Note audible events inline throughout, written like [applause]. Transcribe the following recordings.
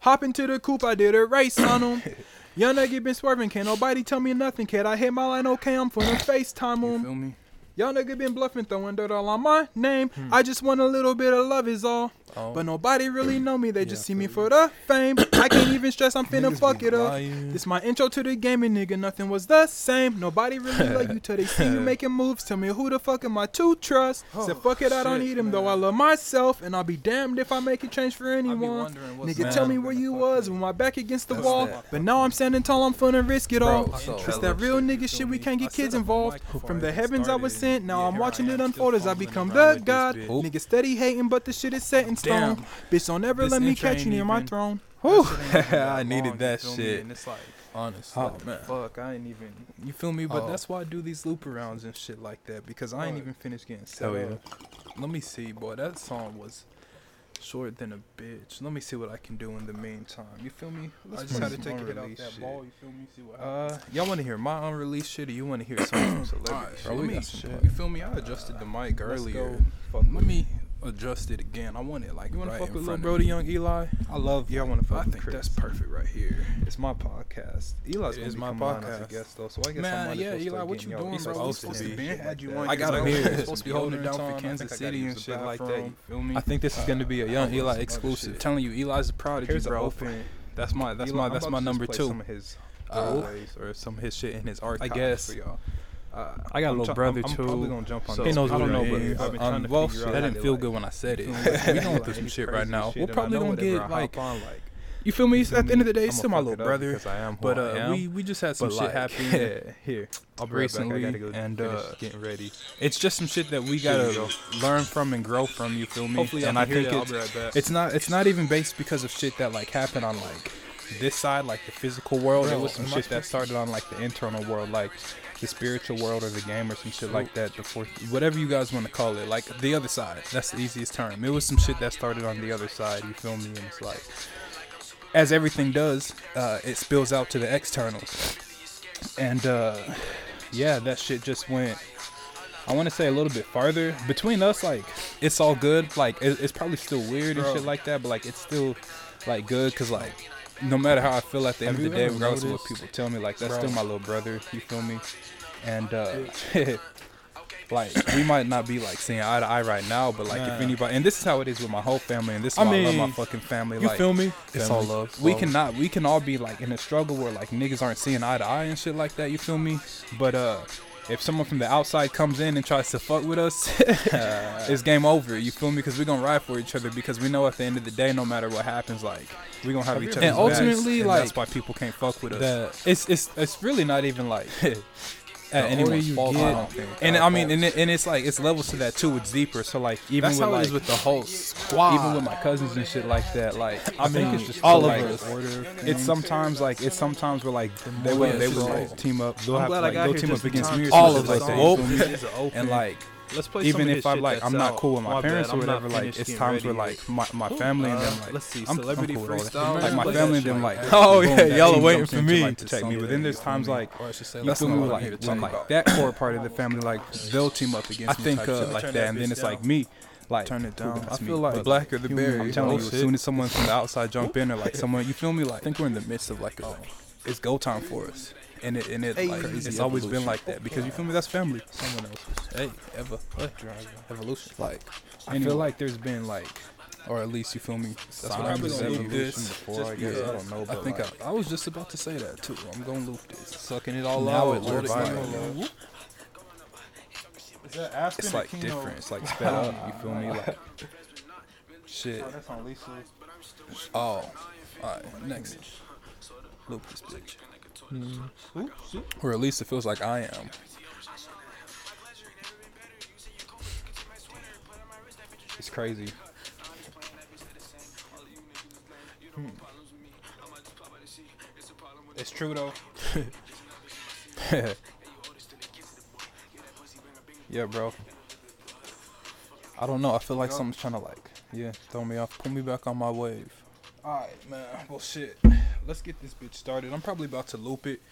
Hop into the coupe, I did a race on him. [coughs] Young nigga been swerving, can't nobody tell me nothing, kid. I hit my line, okay, I'm finna [coughs] FaceTime You him. feel me? Y'all nigga been bluffing, throwing dirt all on my name. Hmm. I just want a little bit of love is all. Oh. But nobody really know me, they just see me for the fame. I can't even stress, I'm finna Niggas fuck it up. lying. This my intro to the gaming, nigga. Nothing was the same. Nobody really [laughs] like you till they see you making moves. Tell me who the fuck am I to trust? Said Oh, fuck it, I don't shit, need him though. I love myself, and I'll be damned if I make a change for anyone. Nigga, man tell me where you was with. with my back against the That's wall. that. But now I'm standing tall, I'm finna risk it all. So- It's that real nigga shit, we can't get kids involved. From the heavens I was sent, now I'm watching it unfold as I become the god. Nigga steady hating, but the shit is set in stone. Damn. Bitch, don't ever This let me intro catch you ain't near my even- throne. Whew. I [laughs] I needed needed that that shit. shit. And it's like, honestly, Oh man. fuck, I ain't even. You feel me? But Oh. that's why I do these loop arounds and shit like that because I ain't Right. even finished getting set Hell yeah. up. Let me see, boy. That song was short than a bitch. Let me see what I can do in the meantime. You feel me? I just play had to take a hit off unreleased that shit. ball. You feel me? See what Uh, y'all want to hear my unreleased shit, or you want to hear some from celebrity? Alright, shit? bro, we Let me- got some shit. You feel me? I adjusted the mic Let's earlier. go. Fuck Let me adjust it again. I want it like You wanna fuck with Lil front of Brody. Young Eli? I love. Yeah, I want to fuck I with think Chris. that's perfect right here. It's my podcast. Eli's It is my coming on as podcast. guest though, so I guess Man, as yeah, Eli, what you doing, bro? supposed to to be. Had you I got him here. Supposed to to be holding it down for Kansas City and shit like that. You feel me? I think this is gonna be a young Eli exclusive. Telling you, Eli's proud of you, bro. That's my that's my that's my number two. some of his Uh, or some of his shit in his archive guess. For. Uh, I got a little brother I'm, too. I'm probably gonna jump on. So, he knows I don't know, is. but I've been Um, to well, figure shit, out that didn't feel like, good when I said it. [laughs] we going through some shit right now. shit, We're probably gonna get like on, like, you feel me? feel At the end of the day, I'ma still my little brother. I am But I uh, am. we we just had some But, shit happen [laughs] here. I recently, and uh, getting ready. it's just some shit that we gotta learn from and grow from. You feel me? Hopefully, and I I think it's be right back. it's not it's not even based because of shit that like happened on like this side, like the physical world. It was some shit that started on like the internal world, like the spiritual world or the game or some shit like that. before whatever you guys want to call it, like the other side. That's the easiest term. It was some shit that started on the other side. You feel me? And it's like, as everything does, uh, it spills out to the externals. And uh, yeah, that shit just went. I want to say a little bit farther between us. Like it's all good. Like it, it's probably still weird and Bro. shit like that, but like it's still like good because like no matter how I feel at the end Have of the day, regardless of what people tell me, like that's still my little brother. You feel me? And uh, [laughs] like we might not be like seeing eye to eye right now, but like if anybody, and this is how it is with my whole family, and this is I why I, love my mean, fucking family. You like, feel me? It's all family. love. We love. cannot, we can all be like in a struggle where like niggas aren't seeing eye to eye and shit like that. You feel me? But uh, if someone from the outside comes in and tries to fuck with us, [laughs] it's game over. You feel me? Because we're gonna ride for each other because we know at the end of the day, no matter what happens, like we're gonna have each other. And ultimately, and like that's that's why people can't fuck with us. that it's it's it's really not even like [laughs] at older anyone's you fault. get, I. And uh, I mean, and, it, and it's like it's levels to that too. It's deeper. So like even That's with like with the whole squad. even with my cousins and shit like that. Like [laughs] I, think mean, it's just all all of us. order. It's sometimes like it's sometimes we're like they would they would like- like team up. They'll I'm have glad to, I like got they'll team up in against me or to some see like that. Whoop. you feel me? It's an open. And like Let's play even if I'm like I'm not cool with my, My parents bad, or whatever, like it's times where like my, my family and Uh, them like let's see, I'm, celebrity I'm cool with all freestyle. Like my family and them like Oh, yeah, y'all are waiting for me. to, protect me. But then there's times like Or I should say, you feel me like here to with, talk like that core part of the family like they'll team up against I think, uh, like that and then it's like me like Turn it down. I me. feel like black or the berry. I'm telling Oh, you, as soon as someone from the outside jump [laughs] in or like someone, you feel me? Like I think we're in the midst of like a, it's go time for us, and it and it Hey. like Crazy it's always been like that because you feel me? That's family. Someone else's. Hey, ever. What? Evolution. Like, I feel like there's been like, or at least you feel me. That's what I'm of gonna loop evolution this. before. I Just guess I don't know, I think like, I, I was just about to say that too. I'm gonna loop this. Sucking it all Now out. it load looks it like- down. Is that it's like Keno? different. It's like sped up. You feel me? Like shit. Oh, that's on Lisa. Oh, all right. Next, loop this bitch. Mm-hmm. Or at least it feels like I am. It's crazy. Hmm. It's true though. [laughs] yeah, bro. I don't know. I feel like something's trying to like, yeah, throw me off, pull me back on my wave. All right, man. Well, shit. Let's get this bitch started. I'm probably about to loop it.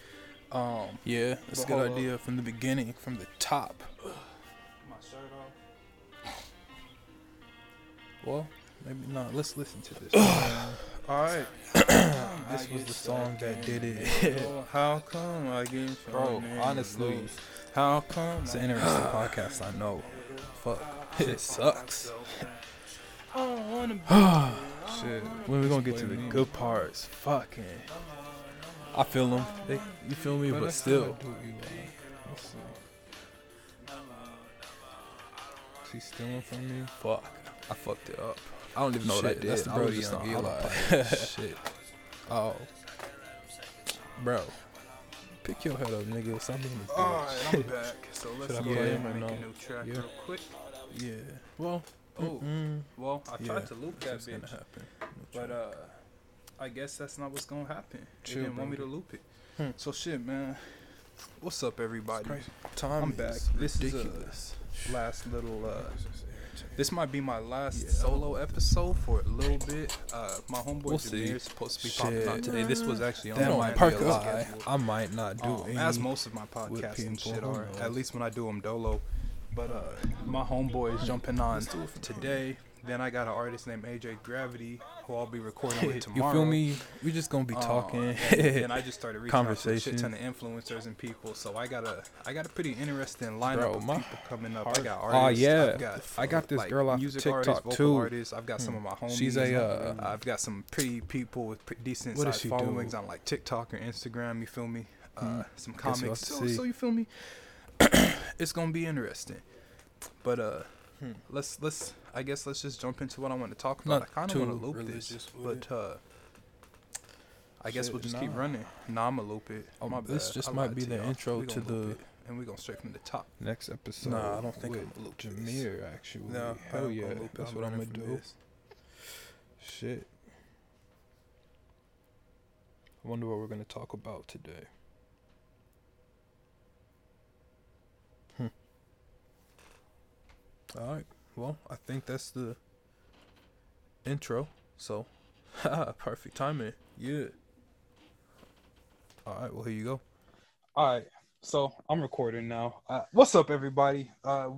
Um, Yeah, that's a good up. idea from the beginning, from the top. [sighs] my shirt off. Well, maybe not. Let's listen to this. [sighs] All right. [clears throat] this was the song that did it. How come I get [laughs] Bro, honestly, How come? it's an interesting podcast. I know. [sighs] Fuck, [laughs] it sucks. I don't wanna be. Shit. When we gonna get to the good parts? Fucking. I feel them. They, you feel me? But, let's still. not do Eli. Let's see. She's stealing from me. Fuck. I fucked it up. I don't even know what I Shit, did. That's the I Brody Young on Eli. [laughs] Shit. Oh. Bro. Pick your head up, nigga. Stop being a bitch. Alright, I'm back. So let's Should I go play him or make no? a new track Yeah. real quick. Yeah. Well. Oh, mm, well, I yeah. tried to loop that bitch, but uh, I guess that's not what's gonna happen. They didn't want me to loop it. Hmm. So shit, man. What's up, everybody? Time I'm is back. This is, uh, ridiculous. Last little uh, This might be my last Yeah. solo episode for a little bit. Uh, my homeboy We'll Jameer is supposed to be popping out today. This was actually on my perk up. I. I might not do Um, any. as most of my podcasts and shit are. At least when I do them dolo. But uh, my homeboy is jumping on Let's do it for today. Then I got an artist named AJ Gravity who I'll be recording with tomorrow. [laughs] you feel me? We just gonna be Uh, talking. and, and I just started reaching out to a shit ton of influencers and people. So I got a I got a pretty interesting lineup Bro, of people coming up. I heart- got Aw, artists. yeah. I've got, I got this like, girl off music TikTok, artists, vocal too. artists. I've got some of my homies. She's a, uh, I've got some pretty people with pretty decent sized she do? followings on like TikTok or Instagram. You feel me? Uh, Hmm. some comics. So, so you feel me? [coughs] it's gonna be interesting. But uh, Hmm. let's let's I guess let's just jump into what I want to talk about. Not I kind of want to loop this, but uh, I guess Shit, we'll just nah. keep running. Nah, I'ma loop it. Um, My this bad. just I might be the y'all. intro We to the- it, and we're going straight from the top. Next episode. Nah, I don't think with I'm gonna loop this. Jameer, actually. No, hell yeah, loop that's I'm what I'm gonna do. this. Shit. I wonder what we're gonna talk about today. All right. Well, I think that's the intro. So, [laughs] perfect timing. Yeah. All right. Well, here you go. All right, so I'm recording now. Uh, what's up, everybody? Uh,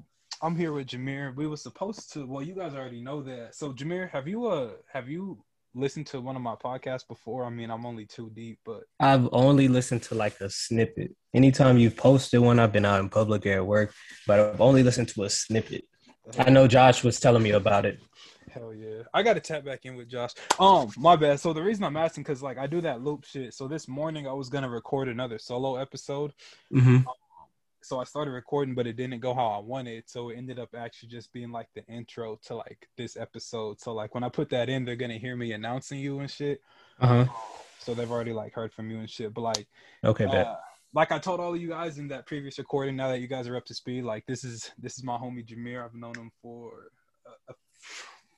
I'm here with Jameer. We were supposed to. Well, you guys already know that. So, Jameer, have you uh have you listened to one of my podcasts before? I mean, I'm only too deep, but I've only listened to like a snippet. Anytime you've posted one, I've been out in public or at work, but I've only listened to a snippet. I know Josh was telling me about it. Hell yeah. I got to tap back in with Josh. Um, my bad. So the reason I'm asking cuz like I do that loop shit. So this morning I was going to record another solo episode. hmm So I started recording but it didn't go how I wanted. So it ended up actually just being like the intro to like this episode. So like when I put that in they're going to hear me announcing you and shit. Uh huh. So they've already like heard from you and shit. But like Okay, bet. Like I told all of you guys in that previous recording, now that you guys are up to speed, like this is this is my homie Jameer. I've known him for a, a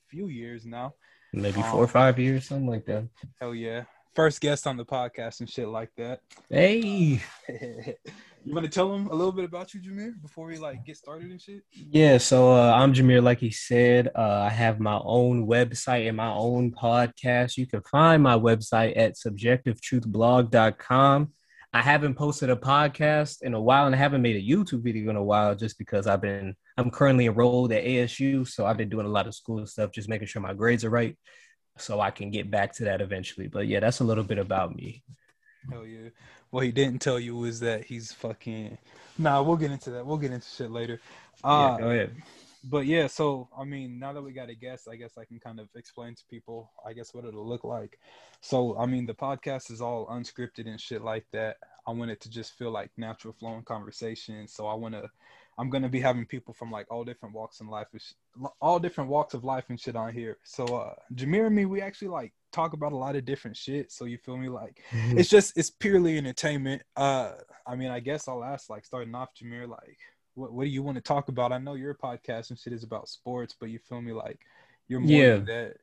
few years now. Maybe four or five years, something like that. Hell yeah. First guest on the podcast and shit like that. Hey, [laughs] you want to tell him a little bit about you, Jameer, before we like get started and shit? yeah. So uh, I'm Jameer. Like he said, uh, I have my own website and my own podcast. You can find my website at subjectivetruthblog.com. I haven't posted a podcast in a while, and I haven't made a YouTube video in a while, just because I've been. I'm currently enrolled at ASU, so I've been doing a lot of school stuff, just making sure my grades are right, so I can get back to that eventually. But yeah, that's a little bit about me. Hell yeah. What he didn't tell you was that he's fucking. Nah, we'll get into that. We'll get into shit later. Uh, yeah, go ahead. But yeah, so I mean, now that we got a guest, I guess I can kind of explain to people, I guess, what it'll look like. So, I mean, the podcast is all unscripted and shit like that. I want it to just feel like natural flowing conversation. So, I want to, I'm gonna be having people from like all different walks in life, all different walks of life and shit on here. So, uh, Jameer and me, we actually like talk about a lot of different shit. So, you feel me? Like, it's just it's purely entertainment. Uh, I mean, I guess I'll ask like starting off, Jameer, like, what what do you want to talk about? I know your podcast and shit is about sports, but you feel me like you're more Yeah. than that.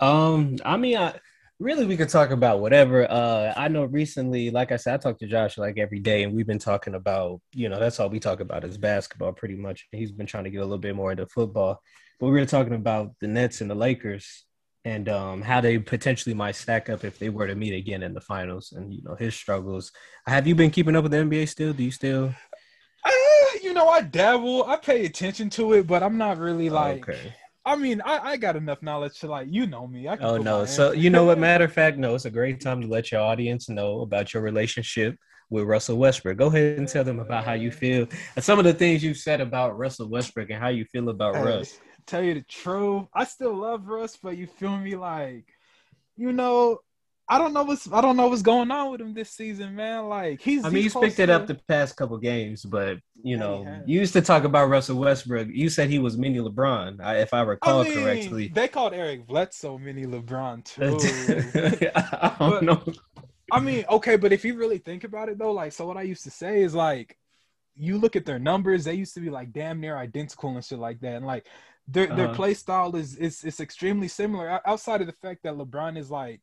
Um, I mean, I really we could talk about whatever. Uh, I know recently, like I said, I talk to Josh like every day, and we've been talking about, you know, that's all we talk about is basketball pretty much. He's been trying to get a little bit more into football, but we were talking about the Nets and the Lakers and um how they potentially might stack up if they were to meet again in the finals, and you know his struggles. Have you been keeping up with the NBA still? Do you still? Uh, you know, I dabble, I pay attention to it, but I'm not really like okay. I mean, I, I got enough knowledge to like you know me. I can Oh no! So you know what? Matter of fact, no. It's a great time to let your audience know about your relationship with Russell Westbrook. Go ahead and tell them about how you feel and some of the things you've said about Russell Westbrook and how you feel about Hey, Russ. Tell you the truth, I still love Russ, but you feel me? Like, you know, I don't know what's I don't know what's going on with him this season, man. Like he's. I mean, he's picked it up the past couple games, but you know, you used to talk about Russell Westbrook. You said he was mini LeBron, if I recall I mean, correctly. they called Eric Bledsoe mini LeBron [laughs] too. I don't But- know. I mean, okay, but if you really think about it though, like, so what I used to say is like, you look at their numbers; they used to be like damn near identical and shit like that, and like their their Uh-huh. play style is is is extremely similar. Outside of the fact that LeBron is like,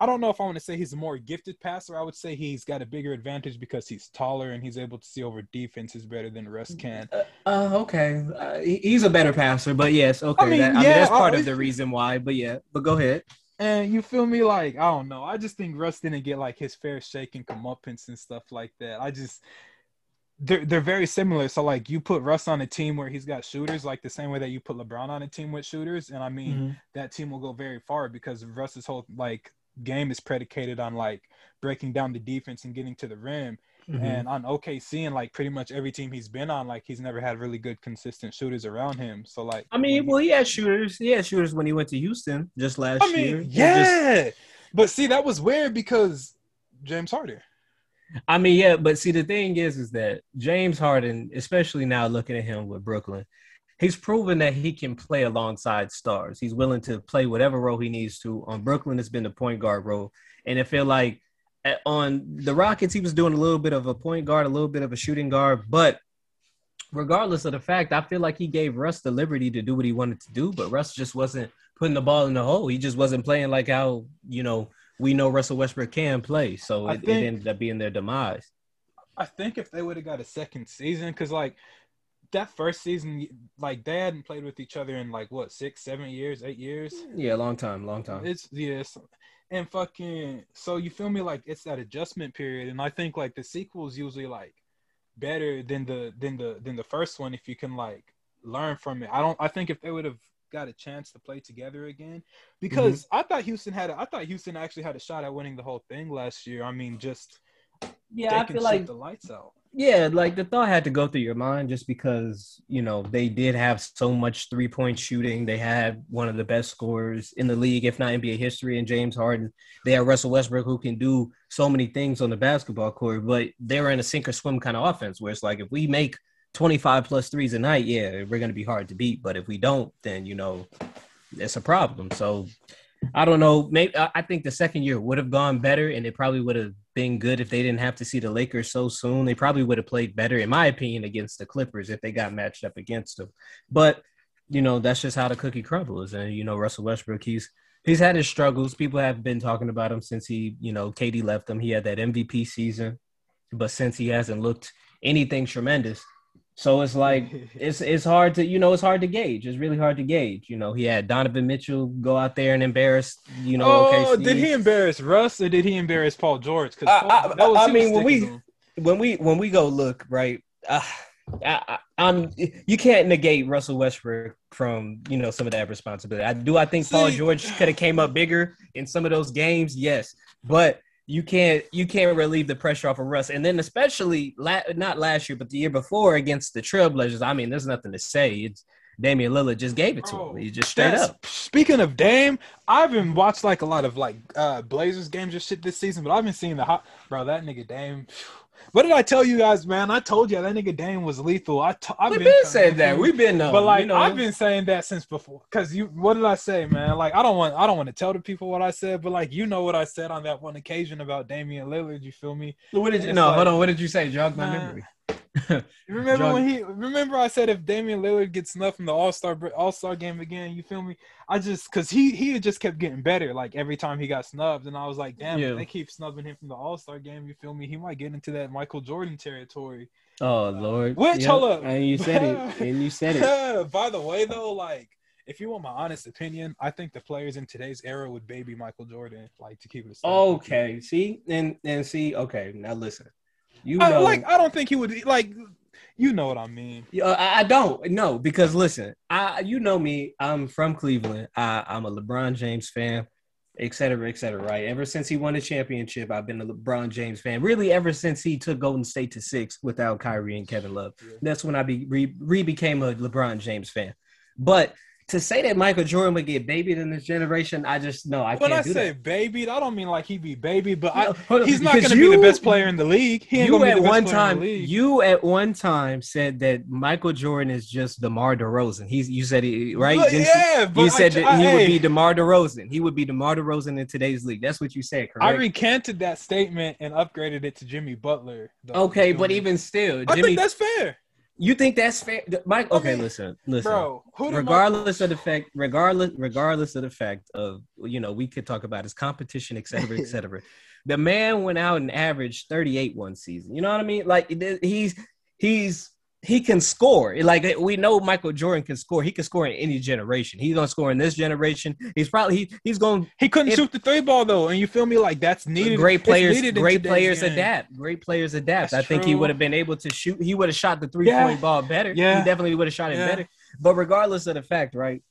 I don't know if I want to say he's a more gifted passer. I would say he's got a bigger advantage because he's taller and he's able to see over defenses better than Russ can. Uh, okay, uh, he's a better passer, but yes, okay. I mean, that- I mean, that's part of the reason why. But yeah, but go ahead. And you feel me? Like, I don't know. I just think Russ didn't get like his fair shake and comeuppance and stuff like that. I just they're they're very similar. So like you put Russ on a team where he's got shooters, like the same way that you put LeBron on a team with shooters, and I mean Mm-hmm. that team will go very far because Russ's whole like game is predicated on like breaking down the defense and getting to the rim. Mhm. And on OKC and like pretty much every team he's been on, like he's never had really good consistent shooters around him. So like I mean, well, he had shooters. He had shooters when he went to Houston just last I year. mean, just- yeah. But see, that was weird because James Harden. I mean, yeah, but see, the thing is, is that James Harden, especially now looking at him with Brooklyn, he's proven that he can play alongside stars. He's willing to play whatever role he needs to. On Brooklyn, it's been the point guard role, and I feel like eh, on the Rockets, he was doing a little bit of a point guard, a little bit of a shooting guard, but. Regardless of the fact, I feel like he gave Russ the liberty to do what he wanted to do, but Russ just wasn't putting the ball in the hole. He just wasn't playing like how you know we know Russell Westbrook can play. So it, it ended up being their demise. I think if they would have got a second season, because like that first season, like they hadn't played with each other in like what six, seven years, eight years. Yeah, long time, long time. It's yes, and fucking. So you feel me? Like it's that adjustment period, and I think like the sequel is usually like better than the than the than the first one if you can like learn from it. I don't. I think if they would have got a chance to play together again, because mm-hmm. I thought Houston had. A, I thought Houston actually had a shot at winning the whole thing last year. I mean, just Yeah, I can feel like the lights out. Yeah, like the thought had to go through your mind just because you know they did have so much three point shooting. They had one of the best scorers in the league, if not NBA history, in James Harden. They had Russell Westbrook who can do so many things on the basketball court, but they were in a sink or swim kind of offense where it's like if we make 25 plus threes a night, yeah, we're gonna be hard to beat. But if we don't, then you know it's a problem. So I don't know. Maybe I uh, I think the second year would have gone better, and it probably would have been good if they didn't have to see the Lakers so soon. They probably would have played better, in my opinion, against the Clippers if they got matched up against them. But you know, that's just how the cookie crumbles. And you know, Russell Westbrook, he's he's had his struggles. People have been talking about him since he, you know, Katie left him. He had that MVP season, but since he hasn't looked anything tremendous. So it's [laughs] like it's it's hard to you know it's hard to gauge. It's really hard to gauge. You know, he had Donovan Mitchell go out there and embarrass you know. oh, OKC. did he embarrass Russ or did he embarrass Paul George? Because I- I- I mean, when we- when we when we go look right, uh, I, I, I'm you can't negate Russell Westbrook from you know some of that responsibility. I do. I think Paul George could have came up bigger in some of those games. Yes, but you can't you can't relieve the pressure off of Russ. And then especially la- not last year, but the year before against the Trailblazers. I mean, there's nothing to say. It's Damian Lillard just gave it to him. He just straight That's- up. Speaking of Dame, I've been watched like a lot of like uh Blazers games or shit this season, but I've been seeing the hot bro. That nigga Dame. What did I tell you guys, man? I told you that nigga Dame was lethal. I t- I've We've been been saying that. We've been knowing. but like you know, I've been saying that since before. Cause you, what did I say, man? Like I don't want, I don't want to tell the people what I said, but like you know what I said on that one occasion about Damian Lillard. You feel me? What did you? No, like- hold on. What did you say? Jog my Nah. memory. [laughs] Remember John- when he? Remember I said if Damian Lillard gets snuffed from the All Star All Star game again, you feel me? I just because he he had just kept getting better like every time he got snubbed, and I was like, damn, Yeah. they keep snubbing him from the All Star game. You feel me? He might get into that Michael Jordan territory. Oh Lord. Which, Yep. hold up. And you said it. [laughs] And you said it. [laughs] By the way, though, like if you want my honest opinion, I think the players in today's era would baby Michael Jordan, like to keep it. a. Okay. See and and see. Okay. Now listen. You I, like I don't think he would like. You know what I mean? Yeah, uh, I I don't no because listen, I you know me, I'm from Cleveland. I, I'm a LeBron James fan, et cetera, et cetera. Right. Ever since he won the championship, I've been a LeBron James fan. Really, ever since he took Golden State to six without Kyrie and Kevin Love, Yeah. that's when I be re, re became a LeBron James fan. But to say that Michael Jordan would get babied in this generation, I just no, I when can't When I say that. baby, I don't mean like he'd be baby, but No, I, he's not going to be the best player in the league. He ain't You be at one time, you at one time said that Michael Jordan is just DeMar DeRozan. He's you said he right. You? yeah, but you I- said that I- he would be DeMar DeRozan. He would be DeMar DeRozan in today's league. That's what you said, correct? I recanted that statement and upgraded it to Jimmy Butler. though. okay, but even still, I Jimmy, think that's fair, you think that's fair, Mike? I Okay, mean, listen, listen. bro. Who did regardless of the fact, regardless, regardless of the fact of you know, we could talk about his competition, et cetera, et cetera. [laughs] the man went out and averaged 38 one season. You know what I mean? Like he's he's he can score. Like we know Michael Jordan can score. He can score in any generation. He's gonna score in this generation. He's probably he, he's gonna He couldn't If- shoot the three ball though, and you feel me? Like that's needed. great players needed great players game. adapt. Great players adapt. That's I think he would have been able to shoot. He would have shot the three Yeah. point ball better. Yeah. He definitely would have shot it Yeah. better. But regardless of the fact, right?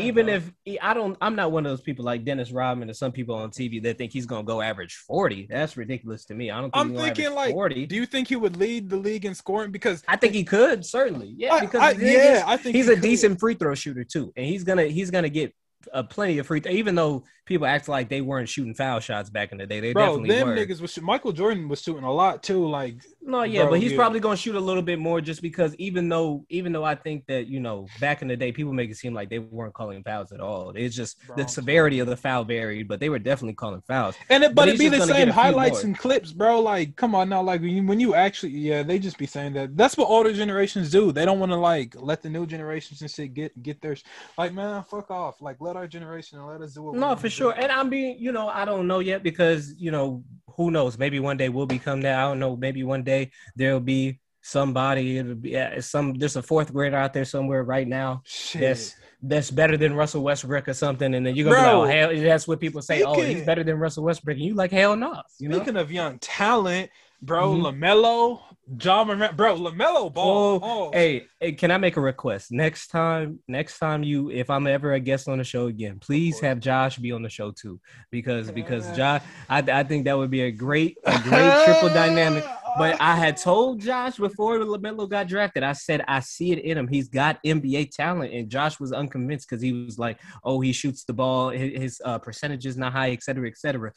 Even if I don't, I'm not one of those people like Dennis Rodman or some people on TV that think he's gonna go average 40. That's ridiculous to me. I don't think I'm thinking like, 40. do you think he would lead the league in scoring? Because I think he could certainly, yeah, because I- yeah, I think he's he a could. decent free throw shooter too, and he's gonna he's gonna get uh, plenty of free throw. Even though people act like they weren't shooting foul shots back in the day, they bro, definitely them were. niggas was Michael Jordan was shooting a lot too. Like No, yeah, Bro, but he's yeah. probably gonna shoot a little bit more just because even though even though I think that you know back in the day people make it seem like they weren't calling fouls at all. It's just Bro, the severity of the foul varied, but they were definitely calling fouls. And it, But but, it'd be the same get a few highlights and clips, bro. Like, come on now, like when you, when you actually, yeah, they just be saying that. That's what older generations do. They don't want to like let the new generations and shit get get their, sh- like, man, fuck off. Like, let our generation and let us do what. No, for do. Sure. And I'm being, you know, I don't know yet because you know who knows. Maybe one day we'll become that. I don't know. Maybe one day there'll be somebody. It'll be yeah, some. There's a fourth grader out there somewhere right now Shit. that's that's better than Russell Westbrook or something, and then you're gonna Bro, be like, oh, hell, that's what people say. Oh, he's better than Russell Westbrook, and you like, hell no. You know, Speaking of young talent, bro, Mhm. Lamelo, John bro, Lamelo ball. Oh, Hey, hey, can I make a request? Next time, next time you, if I'm ever a guest on the show again, please have Josh be on the show too, because because Josh, I, I think that would be a great a great triple dynamic. [laughs] But I had told Josh before Lamelo got drafted, I said I see it in him. He's got NBA talent, and Josh was unconvinced because he was like, "Oh, he shoots the ball, his, his uh, percentage is not high, et cetera, et cetera."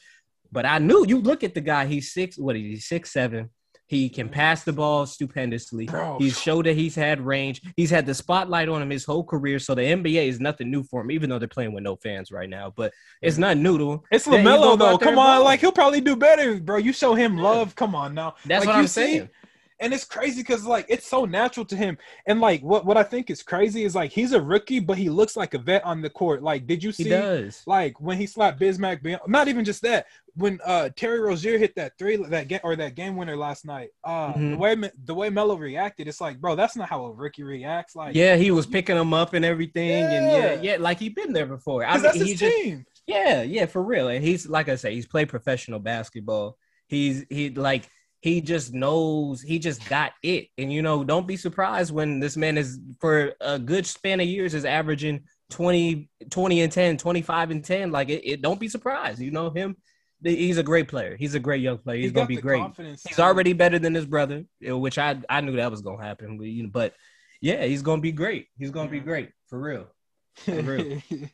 But I knew you look at the guy. He's six. What is he? Six seven. He can mm. pass the ball stupendously. Bro. He's showed that he's had range. He's had the spotlight on him his whole career. So the NBA is nothing new for him, even though they're playing with no fans right now. But it's mm. not new to him. It's Lamelo though. Come on, like he'll probably do better, bro. You show him love. Come on now. That's Like, what I'm saying. And it's crazy because like it's so natural to him and like what what i think is crazy is like he's a rookie but he looks like a vet on the court like did you He see does. like when he slapped bismack not even just that when uh terry rozier hit that three that game or that game winner last night uh the Mhm. way the way melo reacted it's like bro that's not how a rookie reacts like Yeah, he was picking him up and everything, and yeah, Yeah. yeah, like he'd been there before. I mean, that's his just, team yeah, yeah, for real. And he's like I say, he's played professional basketball. He's he like he just knows he just got it. And you know, don't be surprised when this man is for a good span of years is averaging 20, 20 and 10, 25 and 10. Like it, it don't be surprised. You know him. He's a great player. He's a great young player. He's He gonna be great. He's already better than his brother, which I I knew that was gonna happen. But, you know, but yeah, he's gonna be great. He's gonna be great for real. For real. [laughs]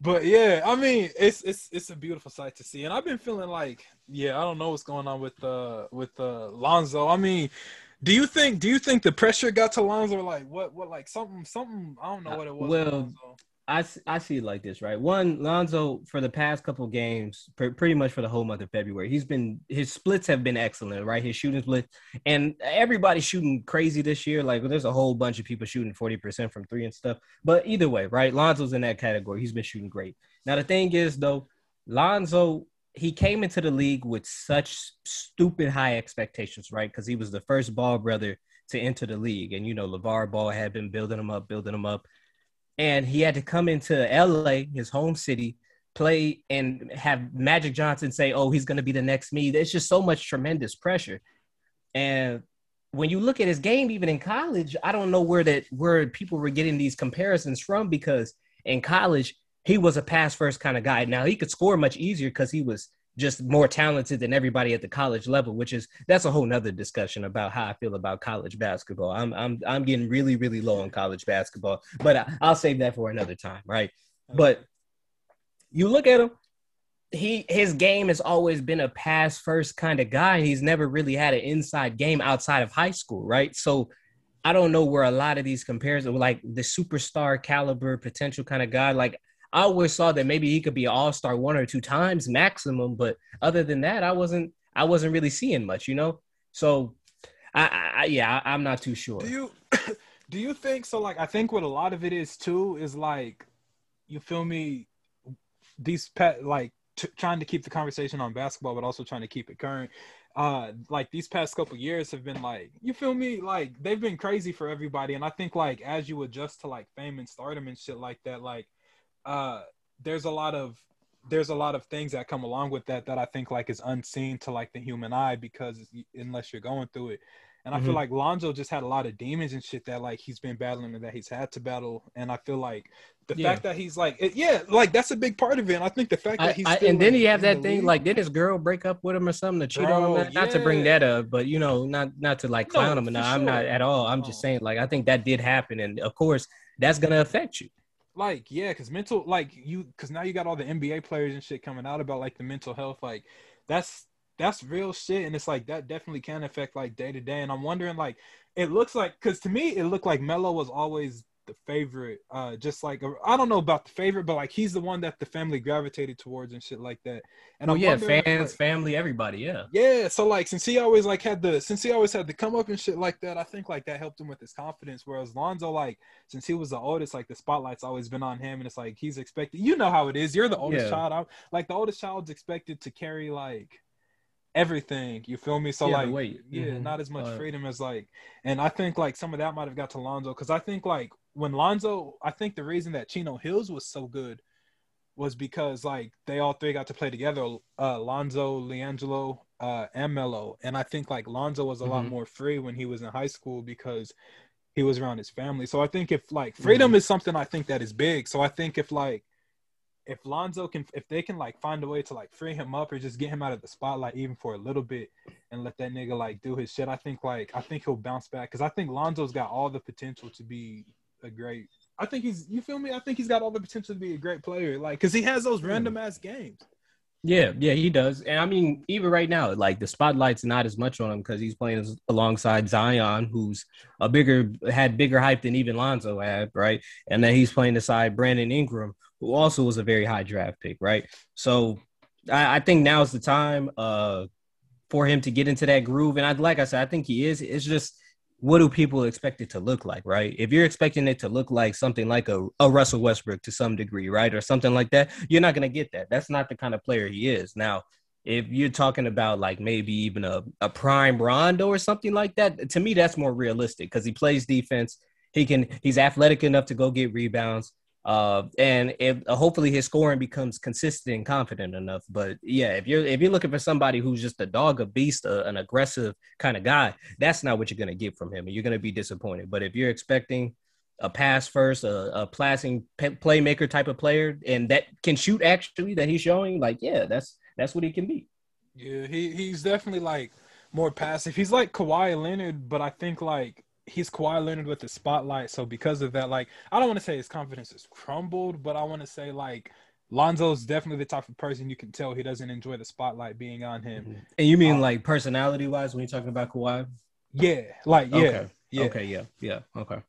but yeah, I mean, it's it's it's a beautiful sight to see, and I've been feeling like, yeah, I don't know what's going on with uh with uh Lonzo. I mean, do you think do you think the pressure got to Lonzo? Like what what like something something I don't know what it was. Well. I, I see it like this, right? One, Lonzo for the past couple games, pr- pretty much for the whole month of February, he's been his splits have been excellent, right? His shooting split, and everybody's shooting crazy this year. Like there's a whole bunch of people shooting forty percent from three and stuff. But either way, right? Lonzo's in that category. He's been shooting great. Now the thing is, though, Lonzo he came into the league with such stupid high expectations, right? Because he was the first Ball brother to enter the league, and you know LeVar Ball had been building him up, building him up and he had to come into LA, his home city, play and have Magic Johnson say, "Oh, he's going to be the next me." There's just so much tremendous pressure, and when you look at his game, even in college, I don't know where that where people were getting these comparisons from because in college he was a pass first kind of guy. Now he could score much easier because he was just more talented than everybody at the college level, which is that's a whole nother discussion about how I feel about college basketball. I'm I'm I'm getting really really low on college basketball, but I, I'll save that for another time, right? But you look at him, he his game has always been a pass first kind of guy. He's never really had an inside game outside of high school, right? So I don't know where a lot of these comparisons, like the superstar caliber potential kind of guy, like I always saw that maybe he could be an all star one or two times maximum, but other than that, I wasn't I wasn't really seeing much, you know. So, I, I yeah, I, am not too sure. Do you [coughs] do you think so? Like, I think what a lot of it is too is like, you feel me? These pet like t- trying to keep the conversation on basketball, but also trying to keep it current. Uh, like these past couple years have been like, you feel me? Like they've been crazy for everybody, and I think like as you adjust to like fame and stardom and shit like that, like uh, there's a lot of there's a lot of things that come along with that that I think like is unseen to like the human eye because unless you're going through it. And I mm-hmm. feel like Lonzo just had a lot of demons and shit that like he's been battling and that he's had to battle. And I feel like the yeah. fact that he's like, it, yeah, like that's a big part of it. And I think the fact that he's I, and then he have that thing league. like did his girl break up with him or something to cheat Bro, on him? Not, yeah. to bring that up, but you know, not not to like clown no, him. And I'm not at all. I'm just saying like I think that did happen, and of course that's gonna affect you. Like, yeah, because mental, like you, because now you got all the NBA players and shit coming out about like the mental health. Like, that's that's real shit, and it's like that definitely can affect like day to day. And I'm wondering, like, it looks like, because to me, it looked like Melo was always the favorite. Uh, just like I don't know about the favorite, but like he's the one that the family gravitated towards and shit like that. And oh yeah, fans, like, family, everybody, yeah. Yeah. So like since he always like had the since he always had to come up and shit like that, I think like that helped him with his confidence. Whereas Lonzo, like since he was the oldest, like the spotlight's always been on him, and it's like he's expected. You know how it is. You're the oldest yeah. child. I'm, like the oldest child's expected to carry like everything. You feel me? So yeah, like, wait. yeah, mm-hmm. not as much uh, freedom as like, and I think like some of that might have got to Lonzo because I think like when Lonzo, I think the reason that Chino Hills was so good was because like they all three got to play together. Uh, Lonzo, LiAngelo, uh, and Melo, and I think like Lonzo was a mm-hmm. lot more free when he was in high school because he was around his family. So I think if like freedom mm-hmm. is something I think that is big. So I think if like if Lonzo can if they can like find a way to like free him up or just get him out of the spotlight even for a little bit and let that nigga like do his shit, I think like I think he'll bounce back because I think Lonzo's got all the potential to be a great. I think he's you feel me. I think he's got all the potential to be a great player, like because he has those random ass games. Yeah, yeah, he does. And I mean, even right now, like the spotlight's not as much on him because he's playing alongside Zion, who's a bigger had bigger hype than even Lonzo had, right? And then he's playing aside Brandon Ingram, who also was a very high draft pick, right? So I, I think now's the time uh for him to get into that groove. And I like I said, I think he is. It's just what do people expect it to look like, right? If you're expecting it to look like something like a, a Russell Westbrook to some degree, right? Or something like that, you're not going to get that. That's not the kind of player he is. Now, if you're talking about like maybe even a, a prime Rondo or something like that, to me, that's more realistic because he plays defense. He can, he's athletic enough to go get rebounds. Uh, and if uh, hopefully his scoring becomes consistent and confident enough. But yeah, if you're if you're looking for somebody who's just a dog, a beast, a, an aggressive kind of guy, that's not what you're gonna get from him, and you're gonna be disappointed. But if you're expecting a pass first, a, a passing playmaker type of player, and that can shoot actually that he's showing, like yeah, that's that's what he can be. Yeah, he he's definitely like more passive. He's like Kawhi Leonard, but I think like he's Kawhi Leonard with the spotlight. So because of that, like I don't want to say his confidence is crumbled, but I want to say like Lonzo's definitely the type of person you can tell he doesn't enjoy the spotlight being on him. Mm-hmm. And you mean um, like personality wise when you're talking about Kawhi? Yeah, like yeah, okay. yeah, okay, yeah, yeah, okay.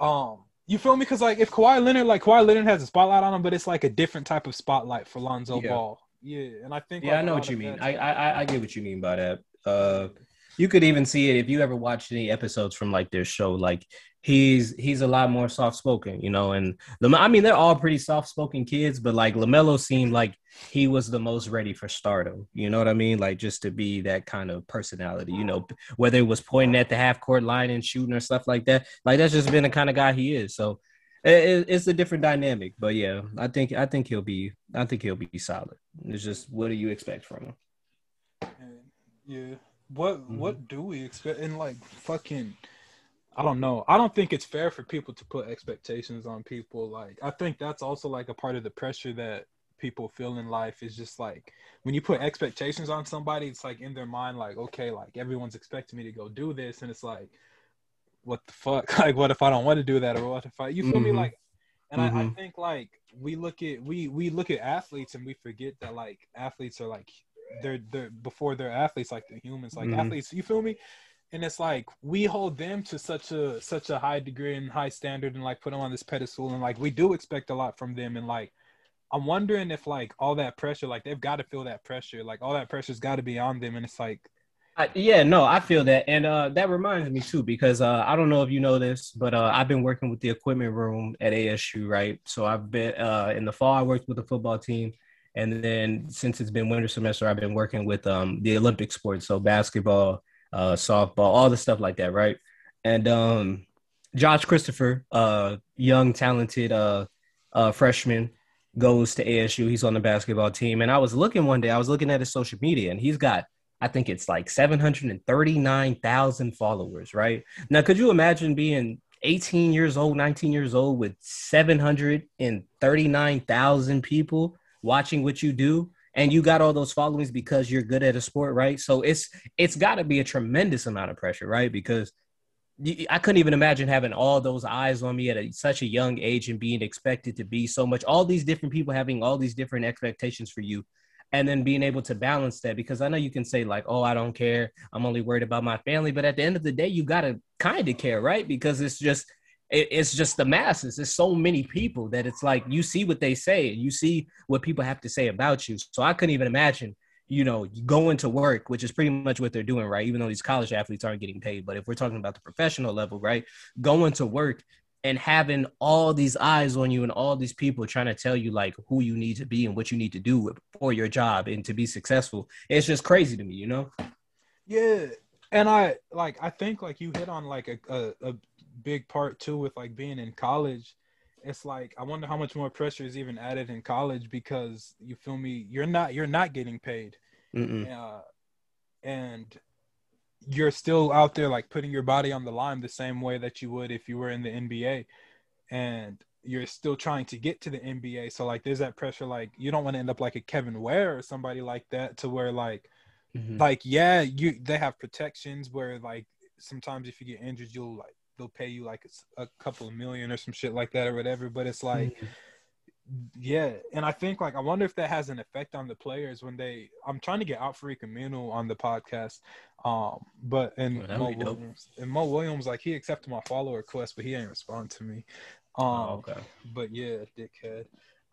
Um, you feel me? Because like if Kawhi Leonard, like Kawhi Leonard has a spotlight on him, but it's like a different type of spotlight for Lonzo yeah. Ball. Yeah, and I think yeah, like, I know what you mean. I, I I get what you mean by that. Uh, you could even see it if you ever watched any episodes from like their show. Like he's he's a lot more soft spoken, you know. And I mean, they're all pretty soft spoken kids, but like Lamelo seemed like he was the most ready for stardom. You know what I mean? Like just to be that kind of personality. You know, whether it was pointing at the half court line and shooting or stuff like that. Like that's just been the kind of guy he is. So it, it's a different dynamic. But yeah, I think I think he'll be I think he'll be solid. It's just what do you expect from him? Yeah. What mm-hmm. what do we expect? And like fucking, I don't know. I don't think it's fair for people to put expectations on people. Like I think that's also like a part of the pressure that people feel in life is just like when you put expectations on somebody, it's like in their mind, like okay, like everyone's expecting me to go do this, and it's like, what the fuck? [laughs] Like, what if I don't want to do that, or what if I? You feel mm-hmm. me? Like, and mm-hmm. I, I mm-hmm. think like we look at we we look at athletes and we forget that like athletes are like they're they're before they're athletes like the humans like mm-hmm. athletes you feel me and it's like we hold them to such a such a high degree and high standard and like put them on this pedestal and like we do expect a lot from them and like i'm wondering if like all that pressure like they've got to feel that pressure like all that pressure's got to be on them and it's like I, yeah, no, I feel that, and uh, that reminds me too because uh, I don't know if you know this, but uh, I've been working with the equipment room at ASU, right? So I've been uh, in the fall. I worked with the football team, and then since it's been winter semester, I've been working with um, the Olympic sports, so basketball, uh, softball, all the stuff like that, right? And um, Josh Christopher, uh, young, talented uh, uh, freshman, goes to ASU. He's on the basketball team. And I was looking one day, I was looking at his social media, and he's got, I think it's like 739,000 followers, right? Now, could you imagine being 18 years old, 19 years old with 739,000 people? Watching what you do and you got all those followings because you're good at a sport right so it's it's got to be a tremendous amount of pressure right because I couldn't even imagine having all those eyes on me at a, such a young age and being expected to be so much. All these different people having all these different expectations for you, and then being able to balance that. Because I know you can say like, "Oh, I don't care. I'm only worried about my family," but at the end of the day, you gotta kind of care, right? Because it's just it, it's just the masses. There's so many people that it's like you see what they say and you see what people have to say about you. So I couldn't even imagine, you know, going to work, which is pretty much what they're doing, right? Even though these college athletes aren't getting paid, but if we're talking about the professional level, right, going to work and having all these eyes on you and all these people trying to tell you like who you need to be and what you need to do for your job and to be successful, it's just crazy to me, you know? Yeah, and I like I think like you hit on like a, a, a big part too with like being in college it's like I wonder how much more pressure is even added in college because you feel me you're not you're not getting paid. Uh, and you're still out there like putting your body on the line the same way that you would if you were in the NBA and you're still trying to get to the NBA so like there's that pressure like you don't want to end up like a Kevin Ware or somebody like that to where like mm-hmm. like yeah you they have protections where like sometimes if you get injured you'll like they'll pay you like a, a couple of million or some shit like that or whatever. But it's like, mm-hmm. yeah, and I think like I wonder if that has an effect on the players when they. I'm trying to get Al-Farouq Aminu on the podcast, um, but and oh, Mo Williams and Mo Williams like he accepted my follow request, but he ain't respond to me. Um, oh, okay. But yeah, dickhead.